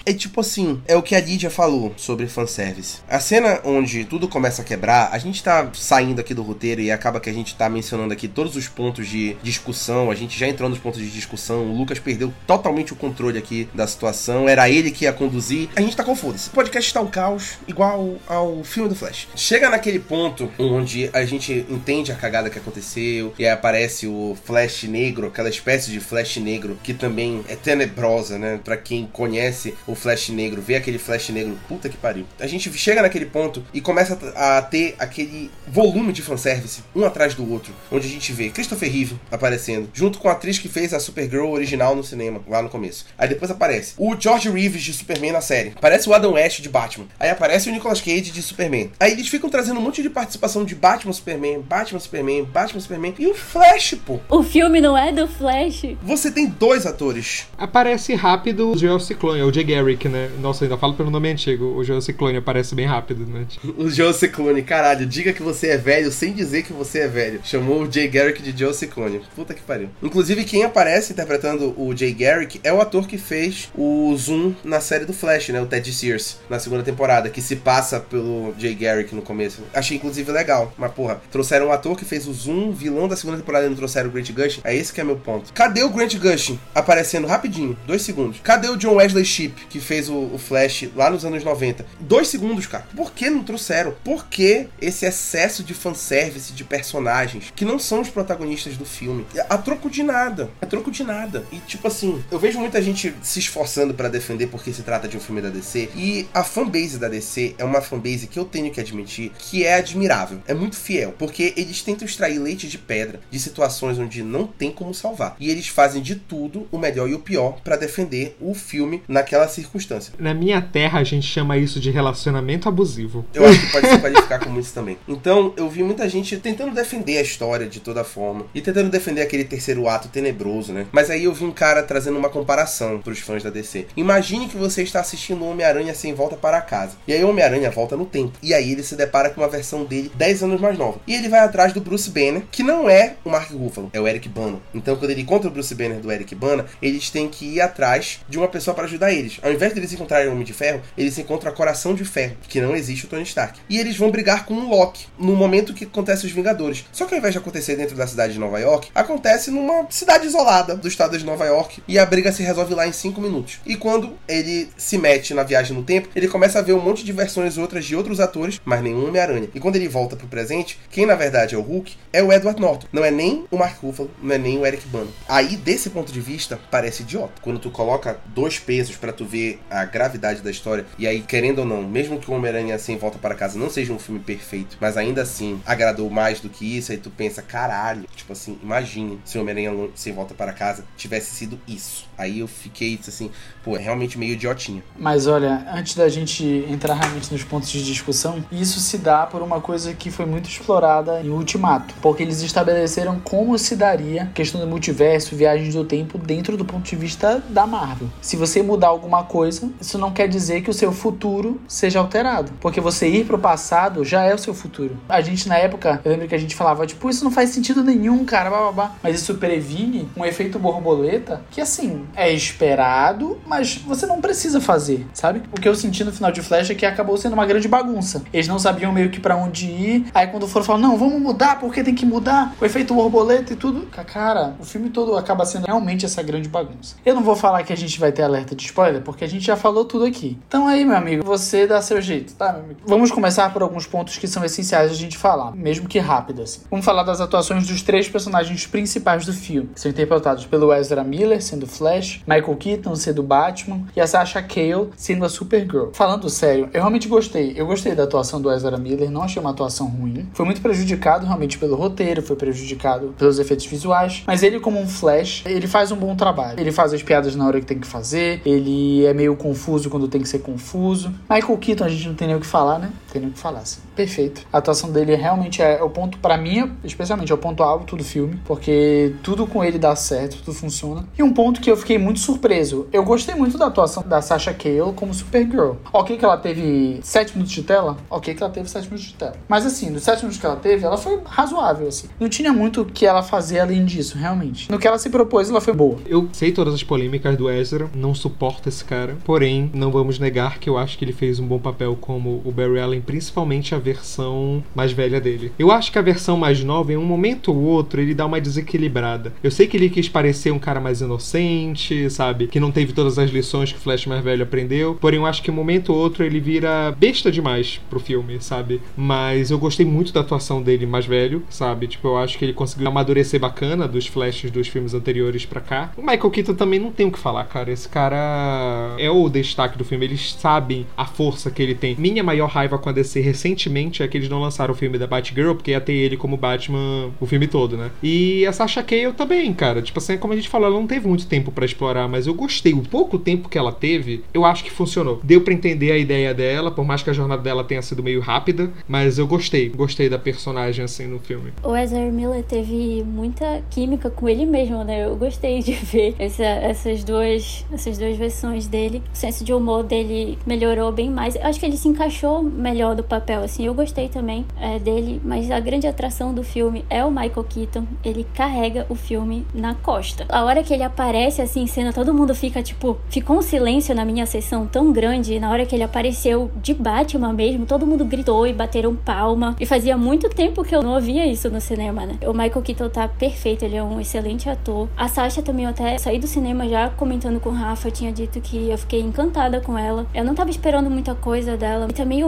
é tipo assim, é o que a Lídia falou sobre fanservice. A cena onde tudo começa a quebrar, a gente tá saindo aqui do roteiro e acaba que a gente tá mencionando aqui todos os pontos de discussão. A gente já entrou nos pontos de discussão. O Lucas perdeu totalmente o controle aqui da situação. Era ele que ia conduzir. A gente tá confuso. O podcast tá um caos igual ao filme do Flash. Chega naquele ponto onde a gente entende a cagada que aconteceu e aí aparece o Flash negro, aquela espécie de Flash negro que também é tenebrosa, né? Pra quem conhece o Flash negro, vê aquele Flash negro, puta que pariu. A gente chega naquele ponto e começa a ter aquele volume de fanservice, um atrás do outro, onde a gente vê Christopher Reeve aparecendo, junto com a atriz que fez a Supergirl original no cinema, lá no começo. Aí depois aparece o George Reeves de Superman na série. Aparece o Adam West de Batman. Aí aparece o Nicolas Cage de Superman. Aí eles ficam trazendo um monte de participação de Batman, Superman, Batman, Superman, Batman, Superman e o Flash, pô. O filme não é do Flash. Você tem dois atores. Aparece rápido o Joel Ciclone, o Jay Garrick, né? Nossa, ainda falo pelo nome antigo. O Joel Ciclone aparece bem rápido, né? O Joe Ciclone, caralho, diga que você é velho sem dizer que você é velho. Chamou o Jay Garrick de Joe Ciclone. Puta que pariu. Inclusive, quem aparece interpretando o Jay Garrick é o ator que fez o Zoom na série do Flash, né? O Ted Sears, na segunda temporada, que se passa pelo Jay Garrick no começo. Achei, inclusive, legal. Mas, porra, trouxeram um ator que fez o Zoom, vilão da segunda temporada, e não trouxeram o Grant Gustin. É esse que é meu ponto. Cadê o Grant Gustin? Aparecendo rapidinho, dois segundos. Cadê o John Wesley Shipp, que fez o, o Flash lá nos anos 90? Dois segundos, cara. Por que não trouxeram? Por que esse excesso de fanservice de personagens que não são os protagonistas do filme? A troco de nada. A troco de nada. E, tipo assim, eu vejo muita gente se esforçando para defender porque se trata de um filme da DC. E a fanbase da DC é uma fanbase que eu tenho que admitir que é admirável. É muito fiel. Porque eles tentam extrair leite de pedra de situações onde não tem como salvar. E eles fazem de tudo, o melhor e o pior, para defender o filme naquela circunstância. Na minha terra, a gente chama isso de relacionamento abusivo. Eu acho que pode se qualificar como isso também. Então, eu vi muita gente tentando defender a história de toda forma. E tentando defender aquele terceiro ato tenebroso, né? Mas aí eu vi um cara trazendo uma comparação pros fãs da DC. Imagine que você está assistindo o Homem-Aranha sem volta para casa. E aí Homem-Aranha volta no tempo. E aí ele se depara com uma versão dele 10 anos mais nova. E ele vai atrás do Bruce Banner, que não é o Mark Ruffalo, é o Eric Bana. Então, quando ele encontra o Bruce Banner do Eric Bana, eles têm que ir atrás de uma pessoa para ajudar eles. Ao invés de eles encontrarem o Homem de Ferro, eles encontram a Coração de Ferro, que não existe o Tony Stark. E eles vão brigar com o Loki no momento que acontece os Vingadores. Só que ao invés de acontecer dentro da cidade de Nova York, acontece numa cidade isolada do estado de Nova York e a briga se resolve lá em 5 minutos. E quando ele se mete na viagem no tempo, ele começa a ver um monte de versões outras de outros atores, mas nenhum Homem-Aranha. E quando ele volta pro presente, quem na verdade é o Hulk é o Edward Norton. Não é nem o Mark Ruffalo, não é nem o Eric Bana. Aí, desse ponto de vista, parece idiota. Quando tu coloca dois pesos para tu ver a gravidade da história, e aí, querendo ou não, mesmo que o Homem-Aranha sem volta para casa não seja um filme perfeito, mas ainda assim agradou mais do que isso, aí tu pensa, caralho, tipo assim, imagine se o Homem-Aranha sem volta para casa tivesse sido isso. Aí eu fiquei assim, pô, é realmente meio idiotinha. Mas olha, antes da gente entrar realmente nos pontos de discussão, isso se dá por uma coisa que foi muito explorada em Ultimato, porque eles estabeleceram como se daria a questão do multiverso, viagens do tempo dentro do ponto de vista da Marvel. Se você mudar alguma coisa, isso não quer dizer que o seu futuro seja alterado, porque você ir pro passado já é o seu futuro. A gente na época, eu lembro que a gente falava, tipo, isso não faz sentido nenhum, cara, babá. Mas isso previne um efeito borboleta que assim, é esperado, mas você não precisa fazer, sabe? O que eu senti no final de Flash que acabou sendo uma grande bagunça. Eles não sabiam meio que para onde ir. Aí quando foram falar, não, vamos mudar porque tem que mudar o efeito borboleta e tudo. Cara, o filme todo acaba sendo realmente essa grande bagunça. Eu não vou falar que a gente vai ter alerta de spoiler, porque a gente já falou tudo aqui. Então aí, meu amigo, você dá seu jeito, tá, meu amigo? Vamos começar por alguns pontos que são essenciais a gente falar, mesmo que rápido, assim. Vamos falar das atuações dos três personagens principais do filme, que são interpretados pelo Ezra Miller, sendo Flash, Michael Keaton sendo Batman e a Sasha Cale sendo a Supergirl. Falando sério, eu realmente gostei. Eu gostei da atuação do Ezra Miller, não achei uma atuação ruim. Foi muito prejudicado realmente pelo roteiro, foi prejudicado pelos efeitos visuais, mas ele como um Flash, ele faz um bom trabalho. Ele faz as piadas na hora que tem que fazer, ele é meio confuso quando tem que ser confuso. Michael Keaton a gente não tem nem o que falar, né? Tem nem o que falar, assim. Perfeito. A atuação dele realmente é, o ponto, para mim, especialmente, é o ponto alto do filme, porque tudo com ele dá certo, tudo funciona. E um ponto que eu fiquei muito surpreso, eu gostei muito da atuação da Sasha Cale como Supergirl. Ok que ela teve 7 minutos de tela? Ok que ela teve 7 minutos de tela. Mas assim, dos 7 minutos que ela teve, ela foi razoável, assim. Não tinha muito o que ela fazer além disso, realmente. No que ela se propôs, ela foi boa. Eu sei todas as polêmicas do Ezra, não suporto esse cara. Porém, não vamos negar que eu acho que ele fez um bom papel como o Barry Allen principalmente a versão mais velha dele. Eu acho que a versão mais nova, em um momento ou outro, ele dá uma desequilibrada. Eu sei que ele quis parecer um cara mais inocente, sabe? Que não teve todas as lições que o Flash mais velho aprendeu. Porém, eu acho que em um momento ou outro ele vira besta demais pro filme, sabe? Mas eu gostei muito da atuação dele mais velho, sabe? Tipo, eu acho que ele conseguiu amadurecer bacana dos flashes dos filmes anteriores para cá. O Michael Keaton também não tem o que falar, cara. Esse cara é o destaque do filme. Eles sabem a força que ele tem. Minha maior raiva com a DC recentemente é que eles não lançaram o filme da Batgirl, porque ia ter ele como Batman o filme todo, né? E a Sasha Cale também, cara. Tipo assim, como a gente falou, ela não teve muito tempo para explorar, mas eu gostei. O pouco tempo que ela teve, eu acho que funcionou. Deu para entender a ideia dela, por mais que a jornada dela tenha sido meio rápida, mas eu gostei. Gostei da personagem, assim, no filme. O Ezra Miller teve muita química com ele mesmo, né? Eu gostei de ver essa, essas, duas, essas duas versões dele. O senso de humor dele melhorou bem mais. Eu acho que ele se encaixou melhor do papel, assim. Eu gostei também é, dele, mas a grande atração do filme é o Michael Keaton. Ele carrega o filme na costa. A hora que ele aparece, assim, em cena, todo mundo fica, tipo... Ficou um silêncio na minha sessão tão grande. Na hora que ele apareceu de Batman mesmo, todo mundo gritou e bateram palma. E fazia muito tempo que eu não ouvia isso no cinema, né? O Michael Keaton tá perfeito, ele é um excelente ator. A Sasha também, eu até saí do cinema já comentando com o Rafa, eu tinha dito que eu fiquei encantada com ela. Eu não tava esperando muita coisa dela. E também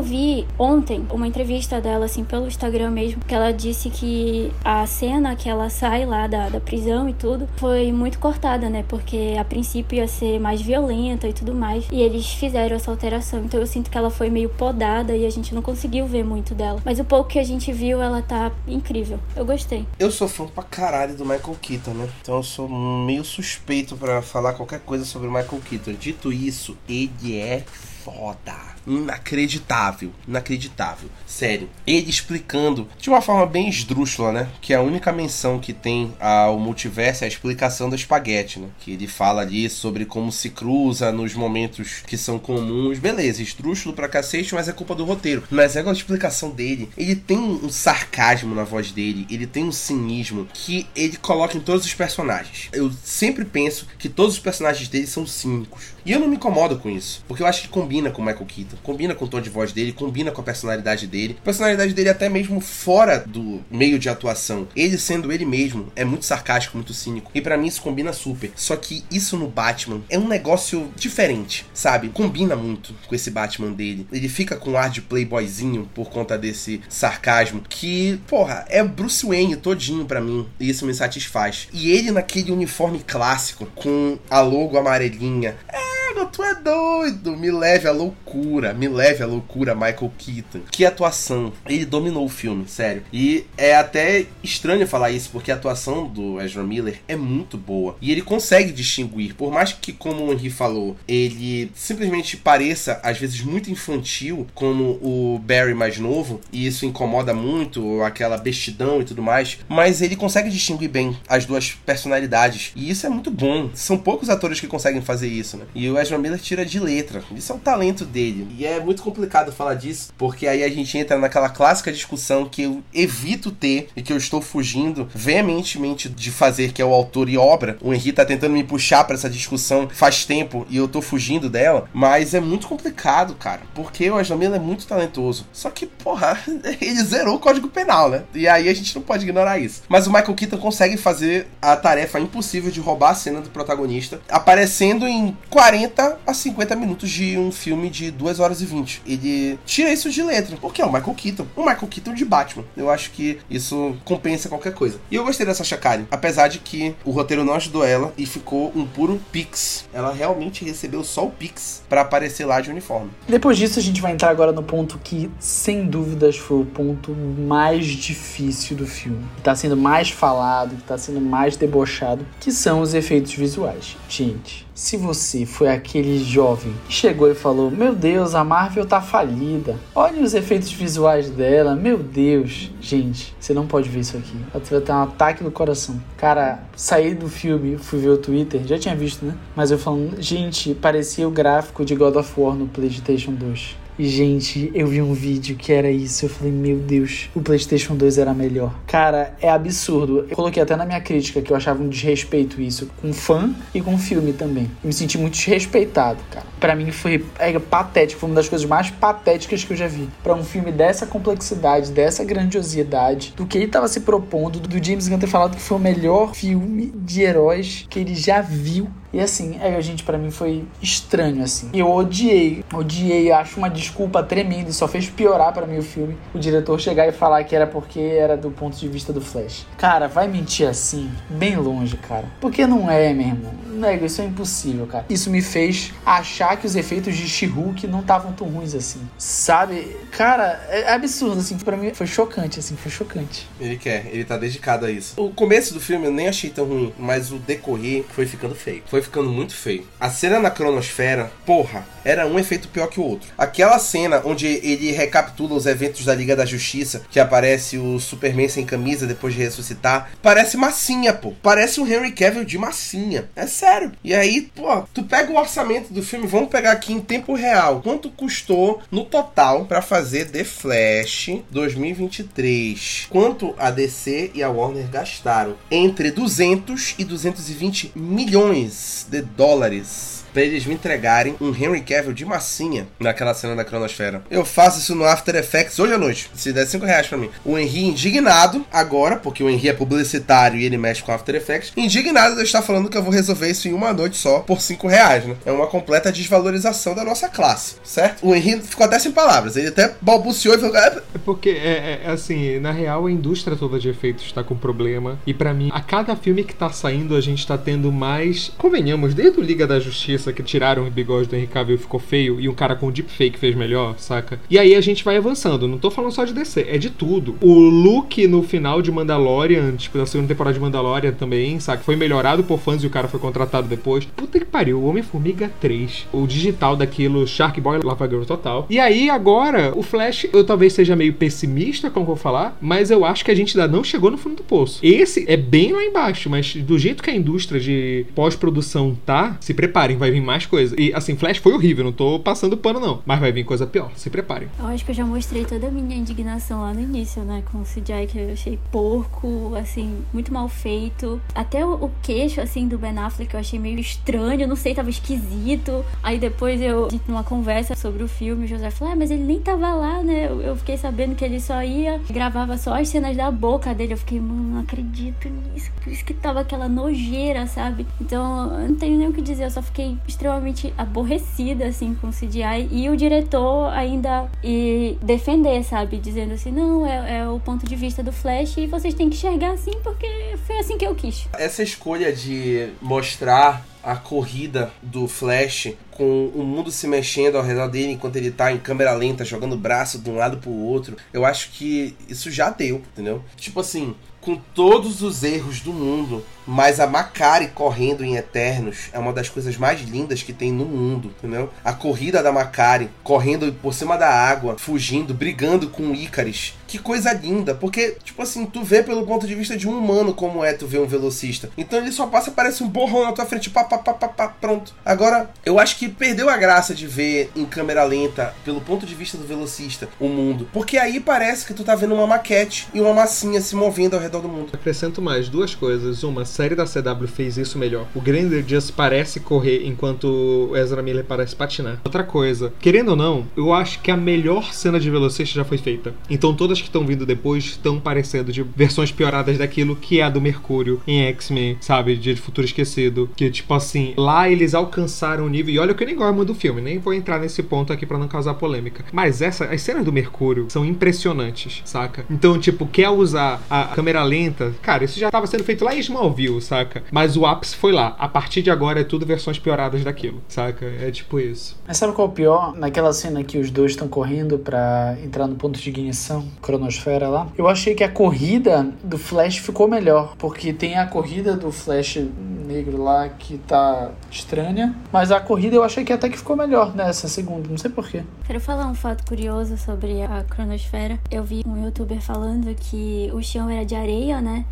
ontem uma entrevista dela, assim, pelo Instagram mesmo, que ela disse que a cena que ela sai lá da, da prisão e tudo foi muito cortada, né? Porque a princípio ia ser mais violenta e tudo mais. E eles fizeram essa alteração. Então eu sinto que ela foi meio podada e a gente não conseguiu ver muito dela. Mas o pouco que a gente viu, ela tá incrível. Eu gostei. Eu sou fã pra caralho do Michael Keaton, né? Então eu sou meio suspeito para falar qualquer coisa sobre o Michael Keaton. Dito isso, ele é foda inacreditável, inacreditável. Sério. Ele explicando de uma forma bem esdrúxula, né? Que a única menção que tem ao multiverso é a explicação do espaguete, né? Que ele fala ali sobre como se cruza nos momentos que são comuns. Beleza, esdrúxulo pra cacete, mas é culpa do roteiro. Mas é a explicação dele. Ele tem um sarcasmo na voz dele, ele tem um cinismo que ele coloca em todos os personagens. Eu sempre penso que todos os personagens dele são cínicos. E eu não me incomodo com isso, porque eu acho que combina com o Michael Keaton combina com o tom de voz dele, combina com a personalidade dele. A personalidade dele até mesmo fora do meio de atuação. Ele sendo ele mesmo é muito sarcástico, muito cínico. E para mim isso combina super. Só que isso no Batman é um negócio diferente, sabe? Combina muito com esse Batman dele. Ele fica com ar de playboyzinho por conta desse sarcasmo que, porra, é Bruce Wayne todinho para mim. E isso me satisfaz. E ele naquele uniforme clássico com a logo amarelinha. É tu é doido. Me leve à loucura. Me leve à loucura, Michael Keaton. Que atuação. Ele dominou o filme, sério. E é até estranho falar isso, porque a atuação do Ezra Miller é muito boa. E ele consegue distinguir. Por mais que, como o Henry falou, ele simplesmente pareça, às vezes, muito infantil, como o Barry mais novo. E isso incomoda muito, aquela bestidão e tudo mais. Mas ele consegue distinguir bem as duas personalidades. E isso é muito bom. São poucos atores que conseguem fazer isso, né? E o Ezra Miller tira de letra. Isso é um talento dele. E é muito complicado falar disso, porque aí a gente entra naquela clássica discussão que eu evito ter e que eu estou fugindo veementemente de fazer, que é o autor e obra. O Henrique tá tentando me puxar para essa discussão faz tempo e eu tô fugindo dela, mas é muito complicado, cara, porque o Ezra Miller é muito talentoso. Só que, porra, ele zerou o Código Penal, né? E aí a gente não pode ignorar isso. Mas o Michael Keaton consegue fazer a tarefa impossível de roubar a cena do protagonista, aparecendo em 40 40 a 50 minutos de um filme de 2 horas e 20. Ele tira isso de letra, porque é o Michael Keaton. O Michael Keaton de Batman. Eu acho que isso compensa qualquer coisa. E eu gostei dessa chacalha, apesar de que o roteiro não ajudou ela e ficou um puro pix. Ela realmente recebeu só o pix para aparecer lá de uniforme. Depois disso, a gente vai entrar agora no ponto que, sem dúvidas, foi o ponto mais difícil do filme. Que tá sendo mais falado, que tá sendo mais debochado, que são os efeitos visuais. Gente, se você foi aquele jovem que chegou e falou: Meu Deus, a Marvel tá falida. Olha os efeitos visuais dela. Meu Deus. Gente, você não pode ver isso aqui. Você vai ter um ataque no coração. Cara, saí do filme, fui ver o Twitter. Já tinha visto, né? Mas eu falando: Gente, parecia o gráfico de God of War no PlayStation 2. Gente, eu vi um vídeo que era isso. Eu falei, meu Deus, o PlayStation 2 era melhor. Cara, é absurdo. Eu coloquei até na minha crítica que eu achava um desrespeito isso com fã e com filme também. Eu me senti muito desrespeitado, cara. Para mim foi é, patético, foi uma das coisas mais patéticas que eu já vi. Para um filme dessa complexidade, dessa grandiosidade, do que ele tava se propondo, do James Gunn ter falado que foi o melhor filme de heróis que ele já viu e assim, é, gente, para mim foi estranho, assim. Eu odiei, odiei, acho uma desculpa tremenda e só fez piorar para mim o filme. O diretor chegar e falar que era porque era do ponto de vista do Flash. Cara, vai mentir assim, bem longe, cara. Porque não é, meu irmão. Nego, isso é impossível, cara. Isso me fez achar que os efeitos de She-Hulk não estavam tão ruins assim. Sabe? Cara, é absurdo, assim. Pra mim foi chocante, assim. Foi chocante. Ele quer, ele tá dedicado a isso. O começo do filme eu nem achei tão ruim, mas o decorrer foi ficando feio. Foi ficando muito feio. A cena na cronosfera, porra, era um efeito pior que o outro. Aquela cena onde ele recapitula os eventos da Liga da Justiça, que aparece o Superman sem camisa depois de ressuscitar, parece massinha, pô. Parece um Henry Cavill de massinha. É sério. E aí, pô, tu pega o orçamento do filme, vamos pegar aqui em tempo real. Quanto custou no total para fazer The Flash 2023? Quanto a DC e a Warner gastaram? Entre 200 e 220 milhões de dólares pra eles me entregarem um Henry Cavill de massinha naquela cena da cronosfera. Eu faço isso no After Effects hoje à noite, se der 5 reais pra mim. O Henry indignado, agora, porque o Henry é publicitário e ele mexe com After Effects, indignado de eu estar falando que eu vou resolver isso em uma noite só por 5 reais, né? É uma completa desvalorização da nossa classe, certo? O Henry ficou até sem palavras, ele até balbuciou e falou... É porque, é, é, assim, na real a indústria toda de efeitos está com problema e para mim, a cada filme que tá saindo a gente tá tendo mais, convenhamos, desde o Liga da Justiça que tiraram o bigode do Henry Cavill e ficou feio e um cara com deepfake fez melhor, saca? E aí a gente vai avançando. Não tô falando só de DC, é de tudo. O look no final de Mandalorian, tipo, na segunda temporada de Mandalorian também, saca? Foi melhorado por fãs e o cara foi contratado depois. Puta que pariu, Homem-Formiga 3. O digital daquilo, Shark Boy Lava Girl total. E aí agora, o Flash, eu talvez seja meio pessimista, como vou falar, mas eu acho que a gente ainda não chegou no fundo do poço. Esse é bem lá embaixo, mas do jeito que a indústria de pós-produção tá, se preparem, vai vir vir mais coisa. E assim, Flash foi horrível, não tô passando pano não. Mas vai vir coisa pior, se preparem. Eu acho que eu já mostrei toda a minha indignação lá no início, né? Com o CGI que eu achei porco, assim, muito mal feito. Até o, queixo, assim, do Ben Affleck eu achei meio estranho, não sei, tava esquisito. Aí depois eu, numa conversa sobre o filme, o José falou, ah, mas ele nem tava lá, né? Eu, eu fiquei sabendo que ele só ia, gravava só as cenas da boca dele. Eu fiquei, mano, não acredito nisso. Por isso que tava aquela nojeira, sabe? Então, eu não tenho nem o que dizer, eu só fiquei extremamente aborrecida, assim, com o CGI. E o diretor ainda e defender, sabe? Dizendo assim, não, é, é o ponto de vista do Flash e vocês têm que enxergar assim porque foi assim que eu quis. Essa escolha de mostrar a corrida do Flash com o mundo se mexendo ao redor dele enquanto ele tá em câmera lenta, jogando o braço de um lado pro outro. Eu acho que isso já deu, entendeu? Tipo assim, com todos os erros do mundo, mas a Macari correndo em Eternos é uma das coisas mais lindas que tem no mundo, entendeu? A corrida da Macari, correndo por cima da água, fugindo, brigando com o Icaris. Que coisa linda, porque, tipo assim, tu vê pelo ponto de vista de um humano como é tu ver um velocista. Então ele só passa, parece um borrão na tua frente, pá, pá, pá, pá, pá, pronto. Agora, eu acho que perdeu a graça de ver em câmera lenta, pelo ponto de vista do velocista, o mundo. Porque aí parece que tu tá vendo uma maquete e uma massinha se movendo ao redor do mundo. Acrescento mais duas coisas. Uma, série da CW fez isso melhor. O Grander Just parece correr enquanto o Ezra Miller parece patinar. Outra coisa, querendo ou não, eu acho que a melhor cena de Velocista já foi feita. Então todas que estão vindo depois estão parecendo de versões pioradas daquilo que é a do Mercúrio em X-Men, sabe? Dia de Futuro Esquecido. Que, tipo assim, lá eles alcançaram o nível. E olha que eu nem gosto do filme, nem vou entrar nesse ponto aqui para não causar polêmica. Mas essa, as cenas do Mercúrio são impressionantes, saca? Então, tipo, quer usar a câmera lenta? Cara, isso já estava sendo feito lá em Smallville saca? Mas o ápice foi lá. A partir de agora é tudo versões pioradas daquilo, saca? É tipo isso. Mas sabe qual é o pior? Naquela cena que os dois estão correndo para entrar no ponto de ignição, cronosfera lá. Eu achei que a corrida do Flash ficou melhor, porque tem a corrida do Flash negro lá que tá estranha, mas a corrida eu achei que até que ficou melhor nessa segunda, não sei porquê. Quero falar um fato curioso sobre a cronosfera. Eu vi um youtuber falando que o chão era de areia, né?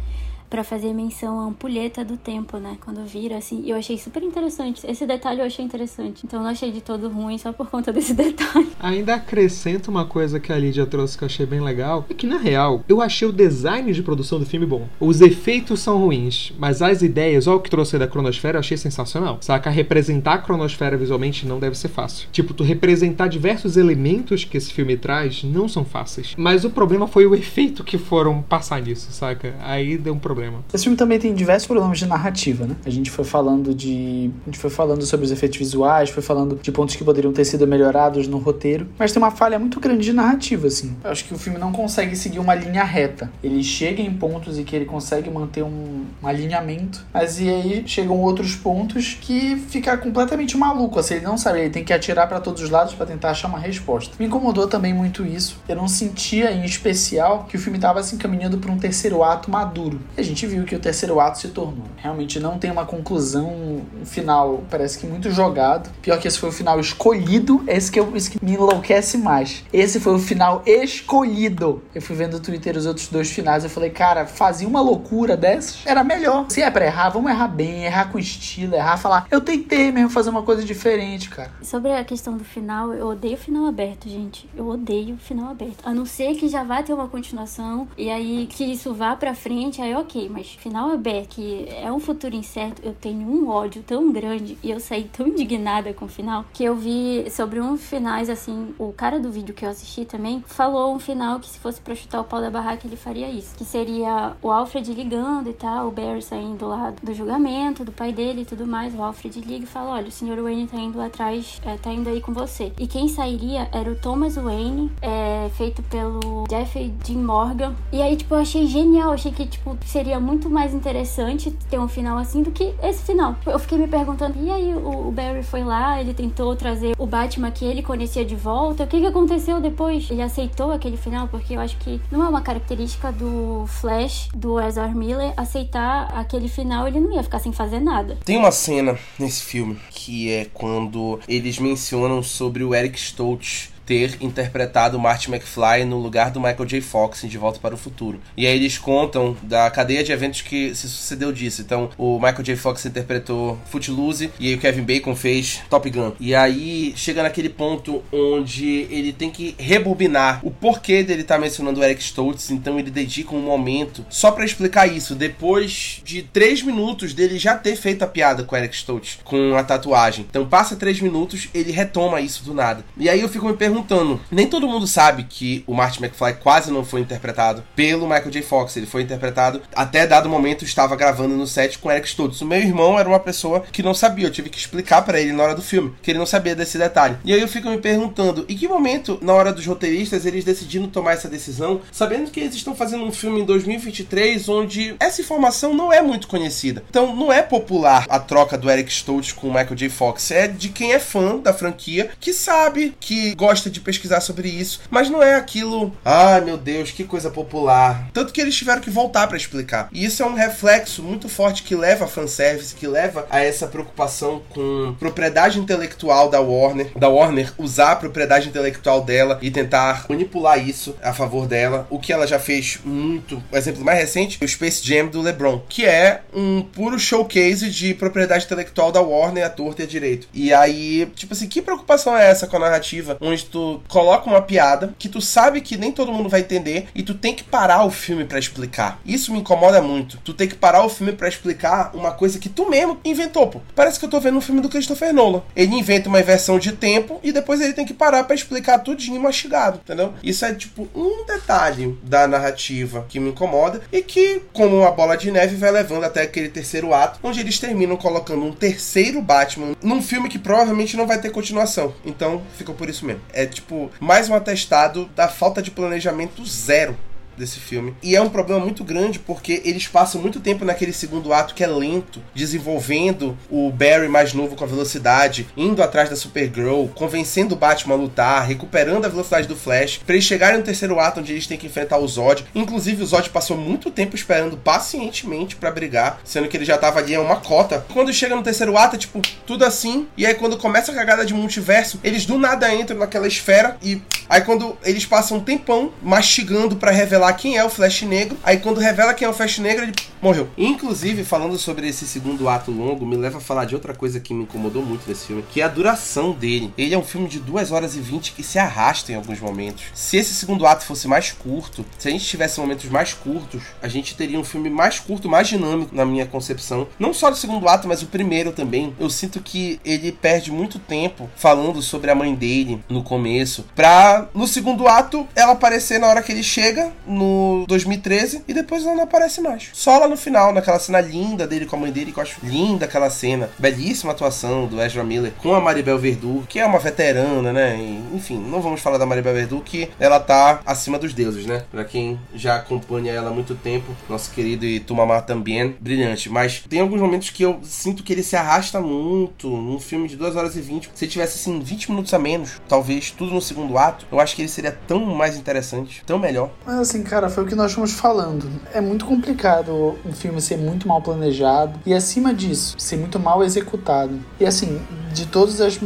Para fazer menção à ampulheta do tempo, né? Quando vira, assim. Eu achei super interessante. Esse detalhe eu achei interessante. Então não achei de todo ruim só por conta desse detalhe. Ainda acrescento uma coisa que a Lídia trouxe que eu achei bem legal. É que, na real, eu achei o design de produção do filme bom. Os efeitos são ruins, mas as ideias, olha o que trouxe da cronosfera, eu achei sensacional. Saca? Representar a cronosfera visualmente não deve ser fácil. Tipo, tu representar diversos elementos que esse filme traz não são fáceis. Mas o problema foi o efeito que foram passar nisso, saca? Aí deu um problema. Esse filme também tem diversos problemas de narrativa, né? A gente foi falando de. A gente foi falando sobre os efeitos visuais, foi falando de pontos que poderiam ter sido melhorados no roteiro. Mas tem uma falha muito grande de narrativa, assim. Eu acho que o filme não consegue seguir uma linha reta. Ele chega em pontos e que ele consegue manter um, um alinhamento. Mas e aí chegam outros pontos que fica completamente maluco. Assim, ele não sabe, ele tem que atirar para todos os lados para tentar achar uma resposta. Me incomodou também muito isso. Eu não sentia, em especial, que o filme estava se encaminhando para um terceiro ato maduro. A gente viu que o terceiro ato se tornou. Realmente não tem uma conclusão um final, parece que muito jogado. Pior que esse foi o final escolhido, esse que, eu, esse que me enlouquece mais. Esse foi o final escolhido. Eu fui vendo no Twitter os outros dois finais, eu falei, cara, fazia uma loucura dessas, era melhor. Se é pra errar, vamos errar bem, errar com estilo, errar, falar, eu tentei mesmo fazer uma coisa diferente, cara. Sobre a questão do final, eu odeio final aberto, gente. Eu odeio final aberto. A não ser que já vá ter uma continuação e aí que isso vá pra frente, aí ok. Mas final aberto, que é um futuro incerto, eu tenho um ódio tão grande e eu saí tão indignada com o final que eu vi sobre uns finais assim. O cara do vídeo que eu assisti também falou um final que se fosse pra chutar o pau da barraca ele faria isso. Que seria o Alfred ligando e tal, o Barry saindo lá do julgamento, do pai dele e tudo mais. O Alfred liga e fala: Olha, o senhor Wayne tá indo atrás, é, tá indo aí com você. E quem sairia era o Thomas Wayne, é, feito pelo Jeffrey Dean Morgan. E aí, tipo, eu achei genial. Achei que, tipo, seria muito mais interessante ter um final assim do que esse final. Eu fiquei me perguntando: e aí, o, o Barry foi lá, ele tentou trazer o Batman que ele conhecia de volta. O que, que aconteceu depois? Ele aceitou aquele final? Porque eu acho que não é uma característica do Flash, do Ezra Miller, aceitar aquele final. Ele não ia ficar sem fazer nada. Tem uma cena nesse filme que é quando eles mencionam sobre o Eric Stoltz ter interpretado Marty McFly no lugar do Michael J. Fox em De Volta para o Futuro. E aí eles contam da cadeia de eventos que se sucedeu disso. Então, o Michael J. Fox interpretou Footloose e aí o Kevin Bacon fez Top Gun. E aí chega naquele ponto onde ele tem que rebobinar o porquê dele estar tá mencionando o Eric Stoltz. Então, ele dedica um momento só para explicar isso. Depois de três minutos dele já ter feito a piada com o Eric Stoltz, com a tatuagem. Então, passa três minutos, ele retoma isso do nada. E aí eu fico me perguntando perguntando. Nem todo mundo sabe que o Martin McFly quase não foi interpretado pelo Michael J. Fox. Ele foi interpretado até dado momento estava gravando no set com Eric Stoltz. O meu irmão era uma pessoa que não sabia. Eu tive que explicar para ele na hora do filme que ele não sabia desse detalhe. E aí eu fico me perguntando, em que momento na hora dos roteiristas eles decidiram tomar essa decisão, sabendo que eles estão fazendo um filme em 2023 onde essa informação não é muito conhecida. Então não é popular a troca do Eric Stoltz com o Michael J. Fox. É de quem é fã da franquia que sabe que gosta gosta de pesquisar sobre isso, mas não é aquilo, ai meu Deus, que coisa popular. Tanto que eles tiveram que voltar para explicar. E isso é um reflexo muito forte que leva a fanservice, que leva a essa preocupação com propriedade intelectual da Warner, da Warner usar a propriedade intelectual dela e tentar manipular isso a favor dela, o que ela já fez muito. O exemplo mais recente, o Space Jam do LeBron, que é um puro showcase de propriedade intelectual da Warner à torta e à direito. E aí, tipo assim, que preocupação é essa com a narrativa onde tu coloca uma piada que tu sabe que nem todo mundo vai entender e tu tem que parar o filme para explicar. Isso me incomoda muito. Tu tem que parar o filme para explicar uma coisa que tu mesmo inventou, pô. Parece que eu tô vendo um filme do Christopher Nolan. Ele inventa uma inversão de tempo e depois ele tem que parar para explicar tudinho mastigado, entendeu? Isso é tipo um detalhe da narrativa que me incomoda e que, como uma bola de neve, vai levando até aquele terceiro ato, onde eles terminam colocando um terceiro Batman num filme que provavelmente não vai ter continuação. Então, fica por isso mesmo. É tipo, mais um atestado da falta de planejamento zero desse filme. E é um problema muito grande porque eles passam muito tempo naquele segundo ato que é lento, desenvolvendo o Barry mais novo com a velocidade, indo atrás da Supergirl, convencendo o Batman a lutar, recuperando a velocidade do Flash, para eles chegarem no terceiro ato onde eles têm que enfrentar o Zod. Inclusive o Zod passou muito tempo esperando pacientemente para brigar, sendo que ele já tava ali em uma cota. Quando chega no terceiro ato, é tipo, tudo assim, e aí quando começa a cagada de multiverso, eles do nada entram naquela esfera e Aí quando eles passam um tempão mastigando para revelar quem é o Flash Negro, aí quando revela quem é o Flash Negro, ele morreu. Inclusive, falando sobre esse segundo ato longo, me leva a falar de outra coisa que me incomodou muito nesse filme, que é a duração dele. Ele é um filme de 2 horas e 20 que se arrasta em alguns momentos. Se esse segundo ato fosse mais curto, se a gente tivesse momentos mais curtos, a gente teria um filme mais curto, mais dinâmico na minha concepção. Não só do segundo ato, mas o primeiro também. Eu sinto que ele perde muito tempo falando sobre a mãe dele no começo, pra no segundo ato ela aparecer na hora que ele chega, no 2013, e depois ela não aparece mais. Só lá no final, naquela cena linda dele com a mãe dele, que eu acho linda aquela cena. Belíssima atuação do Ezra Miller com a Maribel Verdú, que é uma veterana, né? E, enfim, não vamos falar da Maribel Verdú, que ela tá acima dos deuses, né? Pra quem já acompanha ela há muito tempo, nosso querido Itumamá também, brilhante. Mas tem alguns momentos que eu sinto que ele se arrasta muito num filme de 2 horas e 20. Se tivesse, assim, 20 minutos a menos, talvez tudo no segundo ato, eu acho que ele seria tão mais interessante, tão melhor. Mas assim, cara, foi o que nós fomos falando. É muito complicado um filme ser muito mal planejado e, acima disso, ser muito mal executado. E assim, de todas as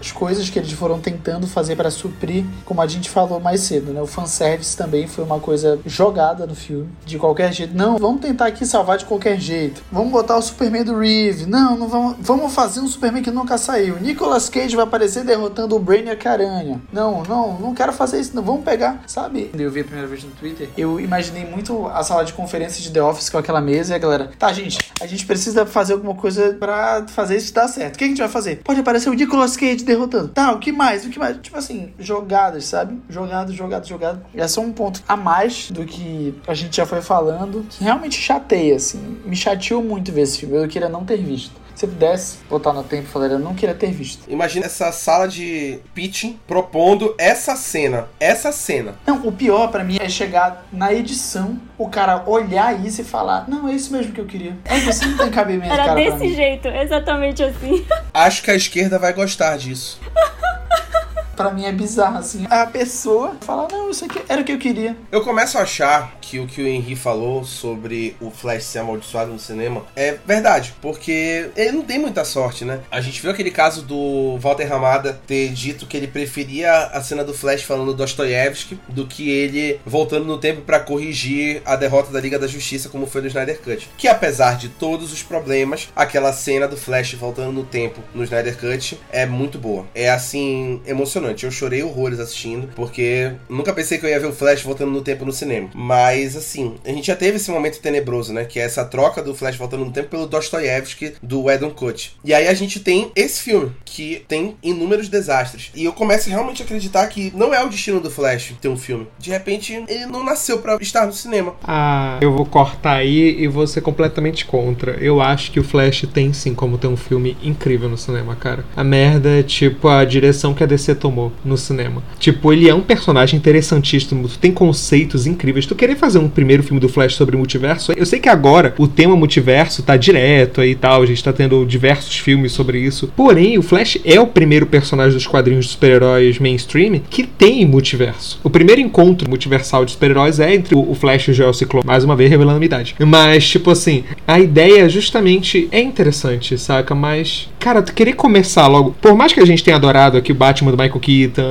as coisas que eles foram tentando fazer para suprir, como a gente falou mais cedo, né? O fanservice também foi uma coisa jogada no filme, de qualquer jeito. Não, vamos tentar aqui salvar de qualquer jeito. Vamos botar o Superman do Reeve. Não, não vamos, vamos fazer um Superman que nunca saiu. Nicolas Cage vai aparecer derrotando o Brainiac Aranha. Não, não, não quero fazer isso, não. Vamos pegar, sabe? Eu vi a primeira vez no Twitter, eu imaginei muito a sala de conferência de The Office com aquela mesa e a galera, tá, gente, a gente precisa fazer alguma coisa para fazer isso dar certo. O que a gente vai fazer? Pode aparecer o Nicolas Cage derrotando. Tá, o que mais? O que mais? Tipo assim, jogadas, sabe? Jogadas, jogadas, jogadas. É só um ponto a mais do que a gente já foi falando, que realmente chateia, assim. Me chateou muito ver esse filme. Eu queria não ter visto. Se eu pudesse voltar no tempo, eu eu não queria ter visto. Imagina essa sala de pitching propondo essa cena. Essa cena. Não, o pior para mim é chegar na edição, o cara olhar isso e falar: Não, é isso mesmo que eu queria. É você não tem cabimento, Era cara. desse jeito, exatamente assim. Acho que a esquerda vai gostar disso. Pra mim é bizarro, assim. A pessoa fala, não, isso aqui era o que eu queria. Eu começo a achar que o que o Henry falou sobre o Flash ser amaldiçoado no cinema é verdade, porque ele não tem muita sorte, né? A gente viu aquele caso do Walter Ramada ter dito que ele preferia a cena do Flash falando Dostoiévski do que ele voltando no tempo para corrigir a derrota da Liga da Justiça, como foi no Snyder Cut. Que apesar de todos os problemas, aquela cena do Flash voltando no tempo no Snyder Cut é muito boa. É assim, emocionante Eu chorei horrores assistindo, porque nunca pensei que eu ia ver o Flash voltando no tempo no cinema. Mas, assim, a gente já teve esse momento tenebroso, né? Que é essa troca do Flash voltando no tempo pelo Dostoiévski do Edon Cut. E aí a gente tem esse filme, que tem inúmeros desastres. E eu começo realmente a acreditar que não é o destino do Flash ter um filme. De repente, ele não nasceu para estar no cinema. Ah, eu vou cortar aí e vou ser completamente contra. Eu acho que o Flash tem sim como ter um filme incrível no cinema, cara. A merda é tipo a direção que a DC tomou no cinema. Tipo, ele é um personagem interessantíssimo, tem conceitos incríveis. Tu querer fazer um primeiro filme do Flash sobre multiverso, eu sei que agora o tema multiverso tá direto aí e tal, a gente tá tendo diversos filmes sobre isso. Porém, o Flash é o primeiro personagem dos quadrinhos de super-heróis mainstream que tem multiverso. O primeiro encontro multiversal de super-heróis é entre o Flash e o Joel Ciclone, mais uma vez revelando a minha idade. Mas, tipo assim, a ideia justamente é interessante, saca? Mas, cara, tu querer começar logo. Por mais que a gente tenha adorado aqui o Batman do Michael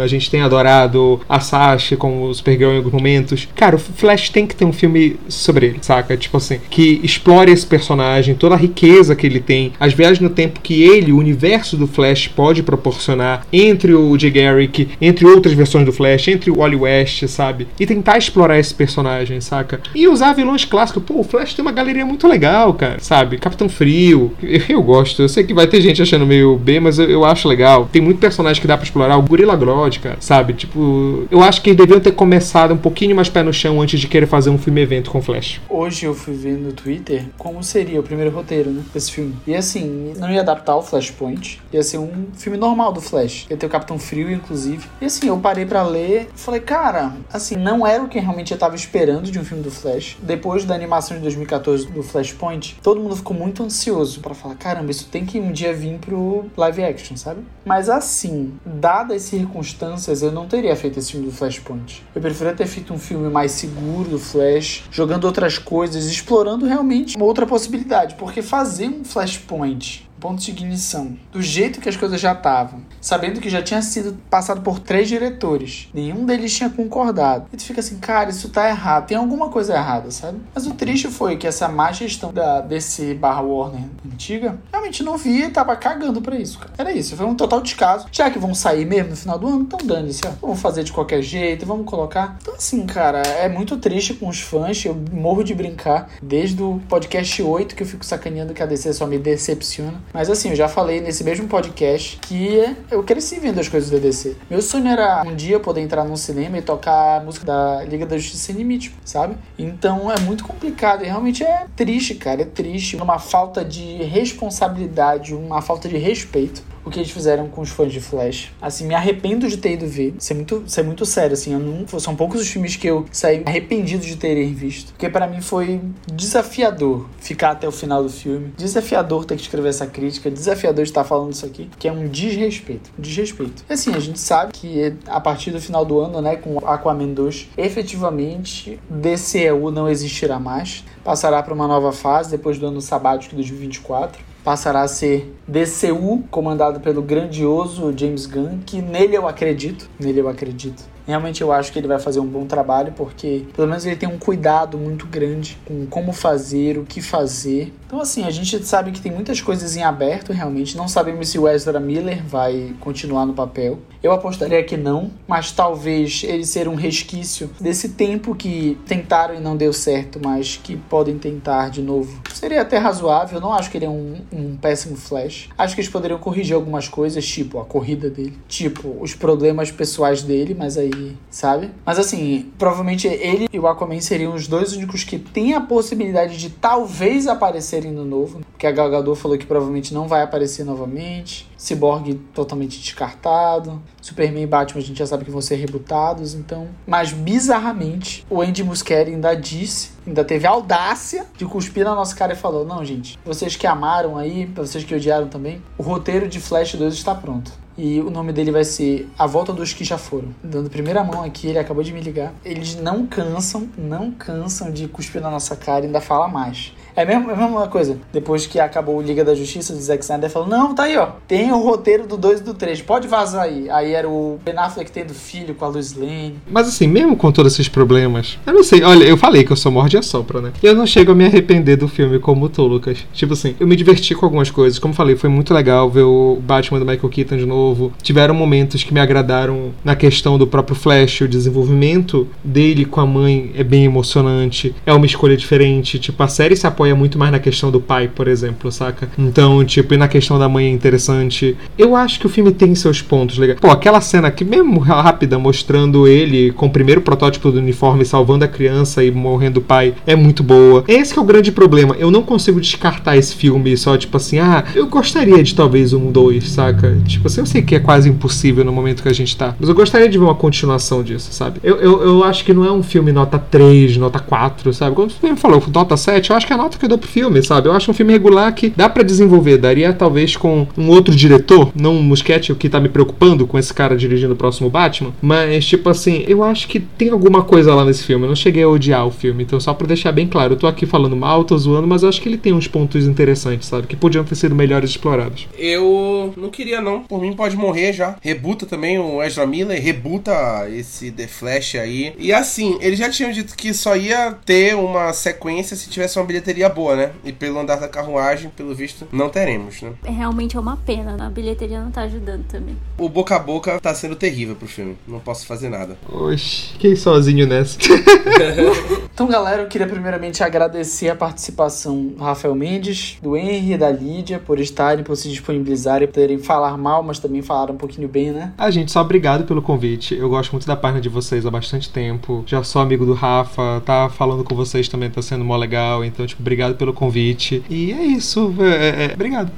A gente tem adorado a Sasha com o Supergirl em alguns momentos. Cara, o Flash tem que ter um filme sobre ele, saca? Tipo assim, que explore esse personagem, toda a riqueza que ele tem, as viagens no tempo que ele, o universo do Flash, pode proporcionar entre o Jay Garrick, entre outras versões do Flash, entre o Wally West, sabe? E tentar explorar esse personagem, saca? E usar vilões clássicos. Pô, o Flash tem uma galeria muito legal, cara, sabe? Capitão Frio. Eu, eu gosto. Eu sei que vai ter gente achando meio B, mas eu, eu acho legal. Tem muito personagem que dá pra explorar. O Gorilla Grodd, cara, sabe? Tipo, eu acho que eles deviam ter começado um pouquinho mais pé no chão antes de querer fazer um filme evento com Flash. Hoje eu fui ver no Twitter como seria o primeiro roteiro, né, desse filme. E assim, não ia adaptar o Flashpoint, ia ser um filme normal do Flash. Ia ter o Capitão Frio, inclusive. E assim, eu parei para ler falei, cara, assim, não era o que realmente eu tava esperando de um filme do Flash. Depois da animação de 2014 do Flashpoint, todo mundo ficou muito ansioso para falar, caramba, isso tem que um dia vir pro live action, sabe? Mas assim, dada esse circunstâncias, eu não teria feito esse filme do Flashpoint. Eu preferia ter feito um filme mais seguro do Flash, jogando outras coisas, explorando realmente uma outra possibilidade. Porque fazer um Flashpoint ponto de ignição, do jeito que as coisas já estavam, sabendo que já tinha sido passado por três diretores, nenhum deles tinha concordado. E tu fica assim, cara, isso tá errado, tem alguma coisa errada, sabe? Mas o triste foi que essa má gestão da DC barra Warner antiga, realmente não via e tava cagando pra isso, cara. Era isso, foi um total descaso. Já que vão sair mesmo no final do ano, então dane-se. Vamos fazer de qualquer jeito, vamos colocar. Então, assim, cara, é muito triste com os fãs, eu morro de brincar desde o podcast 8 que eu fico sacaneando que a DC só me decepciona. Mas assim, eu já falei nesse mesmo podcast que eu cresci vendo as coisas da DC. Meu sonho era um dia poder entrar num cinema e tocar a música da Liga da Justiça Sem Limite, sabe? Então é muito complicado e realmente é triste, cara, é triste. Uma falta de responsabilidade, uma falta de respeito o que eles fizeram com os fãs de Flash. Assim, me arrependo de ter ido ver. Isso é muito, isso é muito sério, assim. Não, são poucos os filmes que eu saí arrependido de ter visto. Porque para mim foi desafiador ficar até o final do filme. Desafiador ter que escrever essa crítica. Desafiador estar falando isso aqui. Que é um desrespeito. Desrespeito. E assim, a gente sabe que a partir do final do ano, né, com Aquaman 2, efetivamente DCEU não existirá mais. Passará para uma nova fase depois do ano sabático de 2024 passará a ser DCU, comandado pelo grandioso James Gunn, que nele eu acredito, nele eu acredito. Realmente eu acho que ele vai fazer um bom trabalho, porque pelo menos ele tem um cuidado muito grande com como fazer, o que fazer. Então, assim, a gente sabe que tem muitas coisas em aberto, realmente. Não sabemos se o Ezra Miller vai continuar no papel. Eu apostaria que não, mas talvez ele ser um resquício desse tempo que tentaram e não deu certo, mas que podem tentar de novo. Seria até razoável, não acho que ele é um, um péssimo Flash. Acho que eles poderiam corrigir algumas coisas, tipo a corrida dele, tipo os problemas pessoais dele, mas aí, sabe? Mas assim, provavelmente ele e o Aquaman seriam os dois únicos que têm a possibilidade de talvez aparecerem no novo, porque a Gal Gadot falou que provavelmente não vai aparecer novamente. Cyborg totalmente descartado. Superman e Batman a gente já sabe que vão ser rebutados, então. Mas bizarramente, o Andy Muschietti ainda disse, ainda teve a audácia de cuspir na nossa cara e falou: Não, gente, vocês que amaram aí, vocês que odiaram também, o roteiro de Flash 2 está pronto. E o nome dele vai ser A Volta dos que Já Foram. Dando primeira mão aqui, ele acabou de me ligar. Eles não cansam, não cansam de cuspir na nossa cara e ainda fala mais. É a mesma, é a mesma coisa. Depois que acabou o Liga da Justiça, o Zack Snyder falou: Não, tá aí, ó. Tem o roteiro do 2 e do 3. Pode vazar aí. Aí era o Ben Affleck tendo filho com a Lois Lane. Mas assim, mesmo com todos esses problemas, eu não sei. Olha, eu falei que eu sou morde a sopra, né? E eu não chego a me arrepender do filme como tu, Lucas. Tipo assim, eu me diverti com algumas coisas. Como falei, foi muito legal ver o Batman do Michael Keaton de novo. Tiveram momentos que me agradaram na questão do próprio Flash, o desenvolvimento dele com a mãe é bem emocionante. É uma escolha diferente. Tipo, a série se apoia apoia muito mais na questão do pai, por exemplo, saca? Então, tipo, e na questão da mãe é interessante. Eu acho que o filme tem seus pontos legais. Pô, aquela cena aqui, mesmo rápida, mostrando ele com o primeiro protótipo do uniforme salvando a criança e morrendo o pai, é muito boa. Esse é o grande problema. Eu não consigo descartar esse filme só, tipo assim, ah, eu gostaria de talvez um dois, saca? Tipo assim, eu sei que é quase impossível no momento que a gente tá, mas eu gostaria de ver uma continuação disso, sabe? Eu, eu, eu acho que não é um filme nota 3, nota 4, sabe? Quando você falou nota 7, eu acho que é nota nota que eu dou pro filme, sabe? Eu acho um filme regular que dá para desenvolver. Daria talvez com um outro diretor, não o Muschietti, que tá me preocupando com esse cara dirigindo o próximo Batman. Mas, tipo assim, eu acho que tem alguma coisa lá nesse filme. Eu não cheguei a odiar o filme. Então, só pra deixar bem claro, eu tô aqui falando mal, tô zoando, mas eu acho que ele tem uns pontos interessantes, sabe? Que podiam ter sido melhores explorados. Eu não queria, não. Por mim, pode morrer já. Rebuta também o Ezra Miller, rebuta esse The Flash aí. E assim, eles já tinham dito que só ia ter uma sequência se tivesse uma bilheteria bilheteria boa, né? E pelo andar da carruagem, pelo visto, não teremos, né? É realmente é uma pena, né? a bilheteria não tá ajudando também. O boca a boca tá sendo terrível pro filme. Não posso fazer nada. Oxi, fiquei sozinho nessa. então, galera, eu queria primeiramente agradecer a participação do Rafael Mendes, do Henry e da Lídia por estarem, por se disponibilizarem, poderem falar mal, mas também falar um pouquinho bem, né? A gente, só obrigado pelo convite. Eu gosto muito da página de vocês há bastante tempo. Já sou amigo do Rafa, tá falando com vocês também tá sendo mó legal. Então, tipo, obrigado pelo convite. E é isso. É, é, é, obrigado.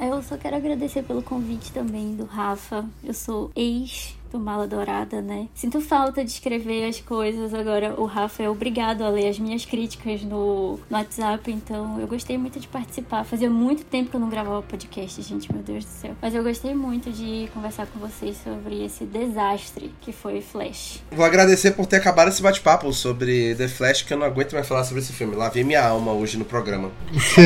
Eu só quero agradecer pelo convite também do Rafa. Eu sou ex do Mala Dourada, né? Sinto falta de escrever as coisas. Agora o Rafa é obrigado a ler as minhas críticas no, no WhatsApp, então eu gostei muito de participar. Fazia muito tempo que eu não gravava podcast, gente, meu Deus do céu. Mas eu gostei muito de conversar com vocês sobre esse desastre que foi Flash. Vou agradecer por ter acabado esse bate-papo sobre The Flash, que eu não aguento mais falar sobre esse filme. Lavei minha alma hoje no programa.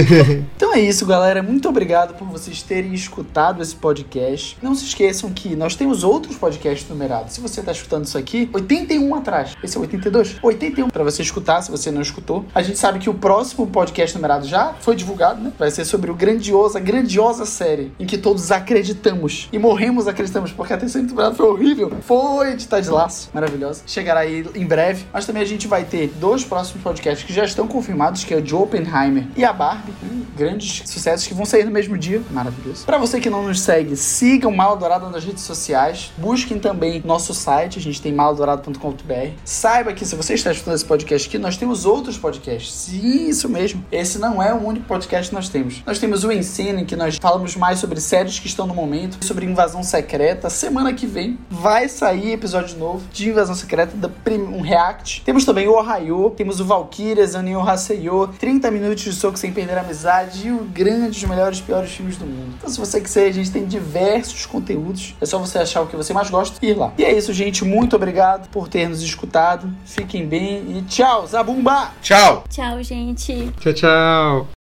então é isso, galera. Muito obrigado por vocês terem escutado esse podcast. Não se esqueçam que nós temos outros podcasts numerados. Se você está escutando isso aqui, 81 atrás. Esse é 82? 81 para você escutar, se você não escutou. A gente sabe que o próximo podcast numerado já foi divulgado, né? Vai ser sobre o grandioso, a grandiosa série em que todos acreditamos e morremos acreditamos, porque a terceira temporada foi horrível. Foi de de Laço, maravilhosa. Chegará aí em breve. Mas também a gente vai ter dois próximos podcasts que já estão confirmados, que é o de Oppenheimer e a Barbie. Hum, grandes sucessos que vão sair no mesmo dia. Maravilhoso. Para você que não nos segue, sigam Mal Dourado nas redes sociais. Busquem também nosso site, a gente tem maldorado.com.br. Saiba que se você está escutando esse podcast aqui, nós temos outros podcasts. Sim, isso mesmo. Esse não é o único podcast que nós temos. Nós temos o Ensino, em que nós falamos mais sobre séries que estão no momento, sobre invasão secreta. Semana que vem vai sair episódio novo de Invasão Secreta, um react. Temos também o Ohio, temos o Valkyrias, o Neo Haseyo, 30 minutos de soco sem perder a amizade e o grande, os melhores piores filmes do mundo. Então, se você quiser, a gente tem diversos conteúdos. É só você achar o que você mais gosta e ir lá. E é isso, gente. Muito obrigado por ter nos escutado. Fiquem bem e tchau, Zabumba! Tchau! Tchau, gente. Tchau, tchau.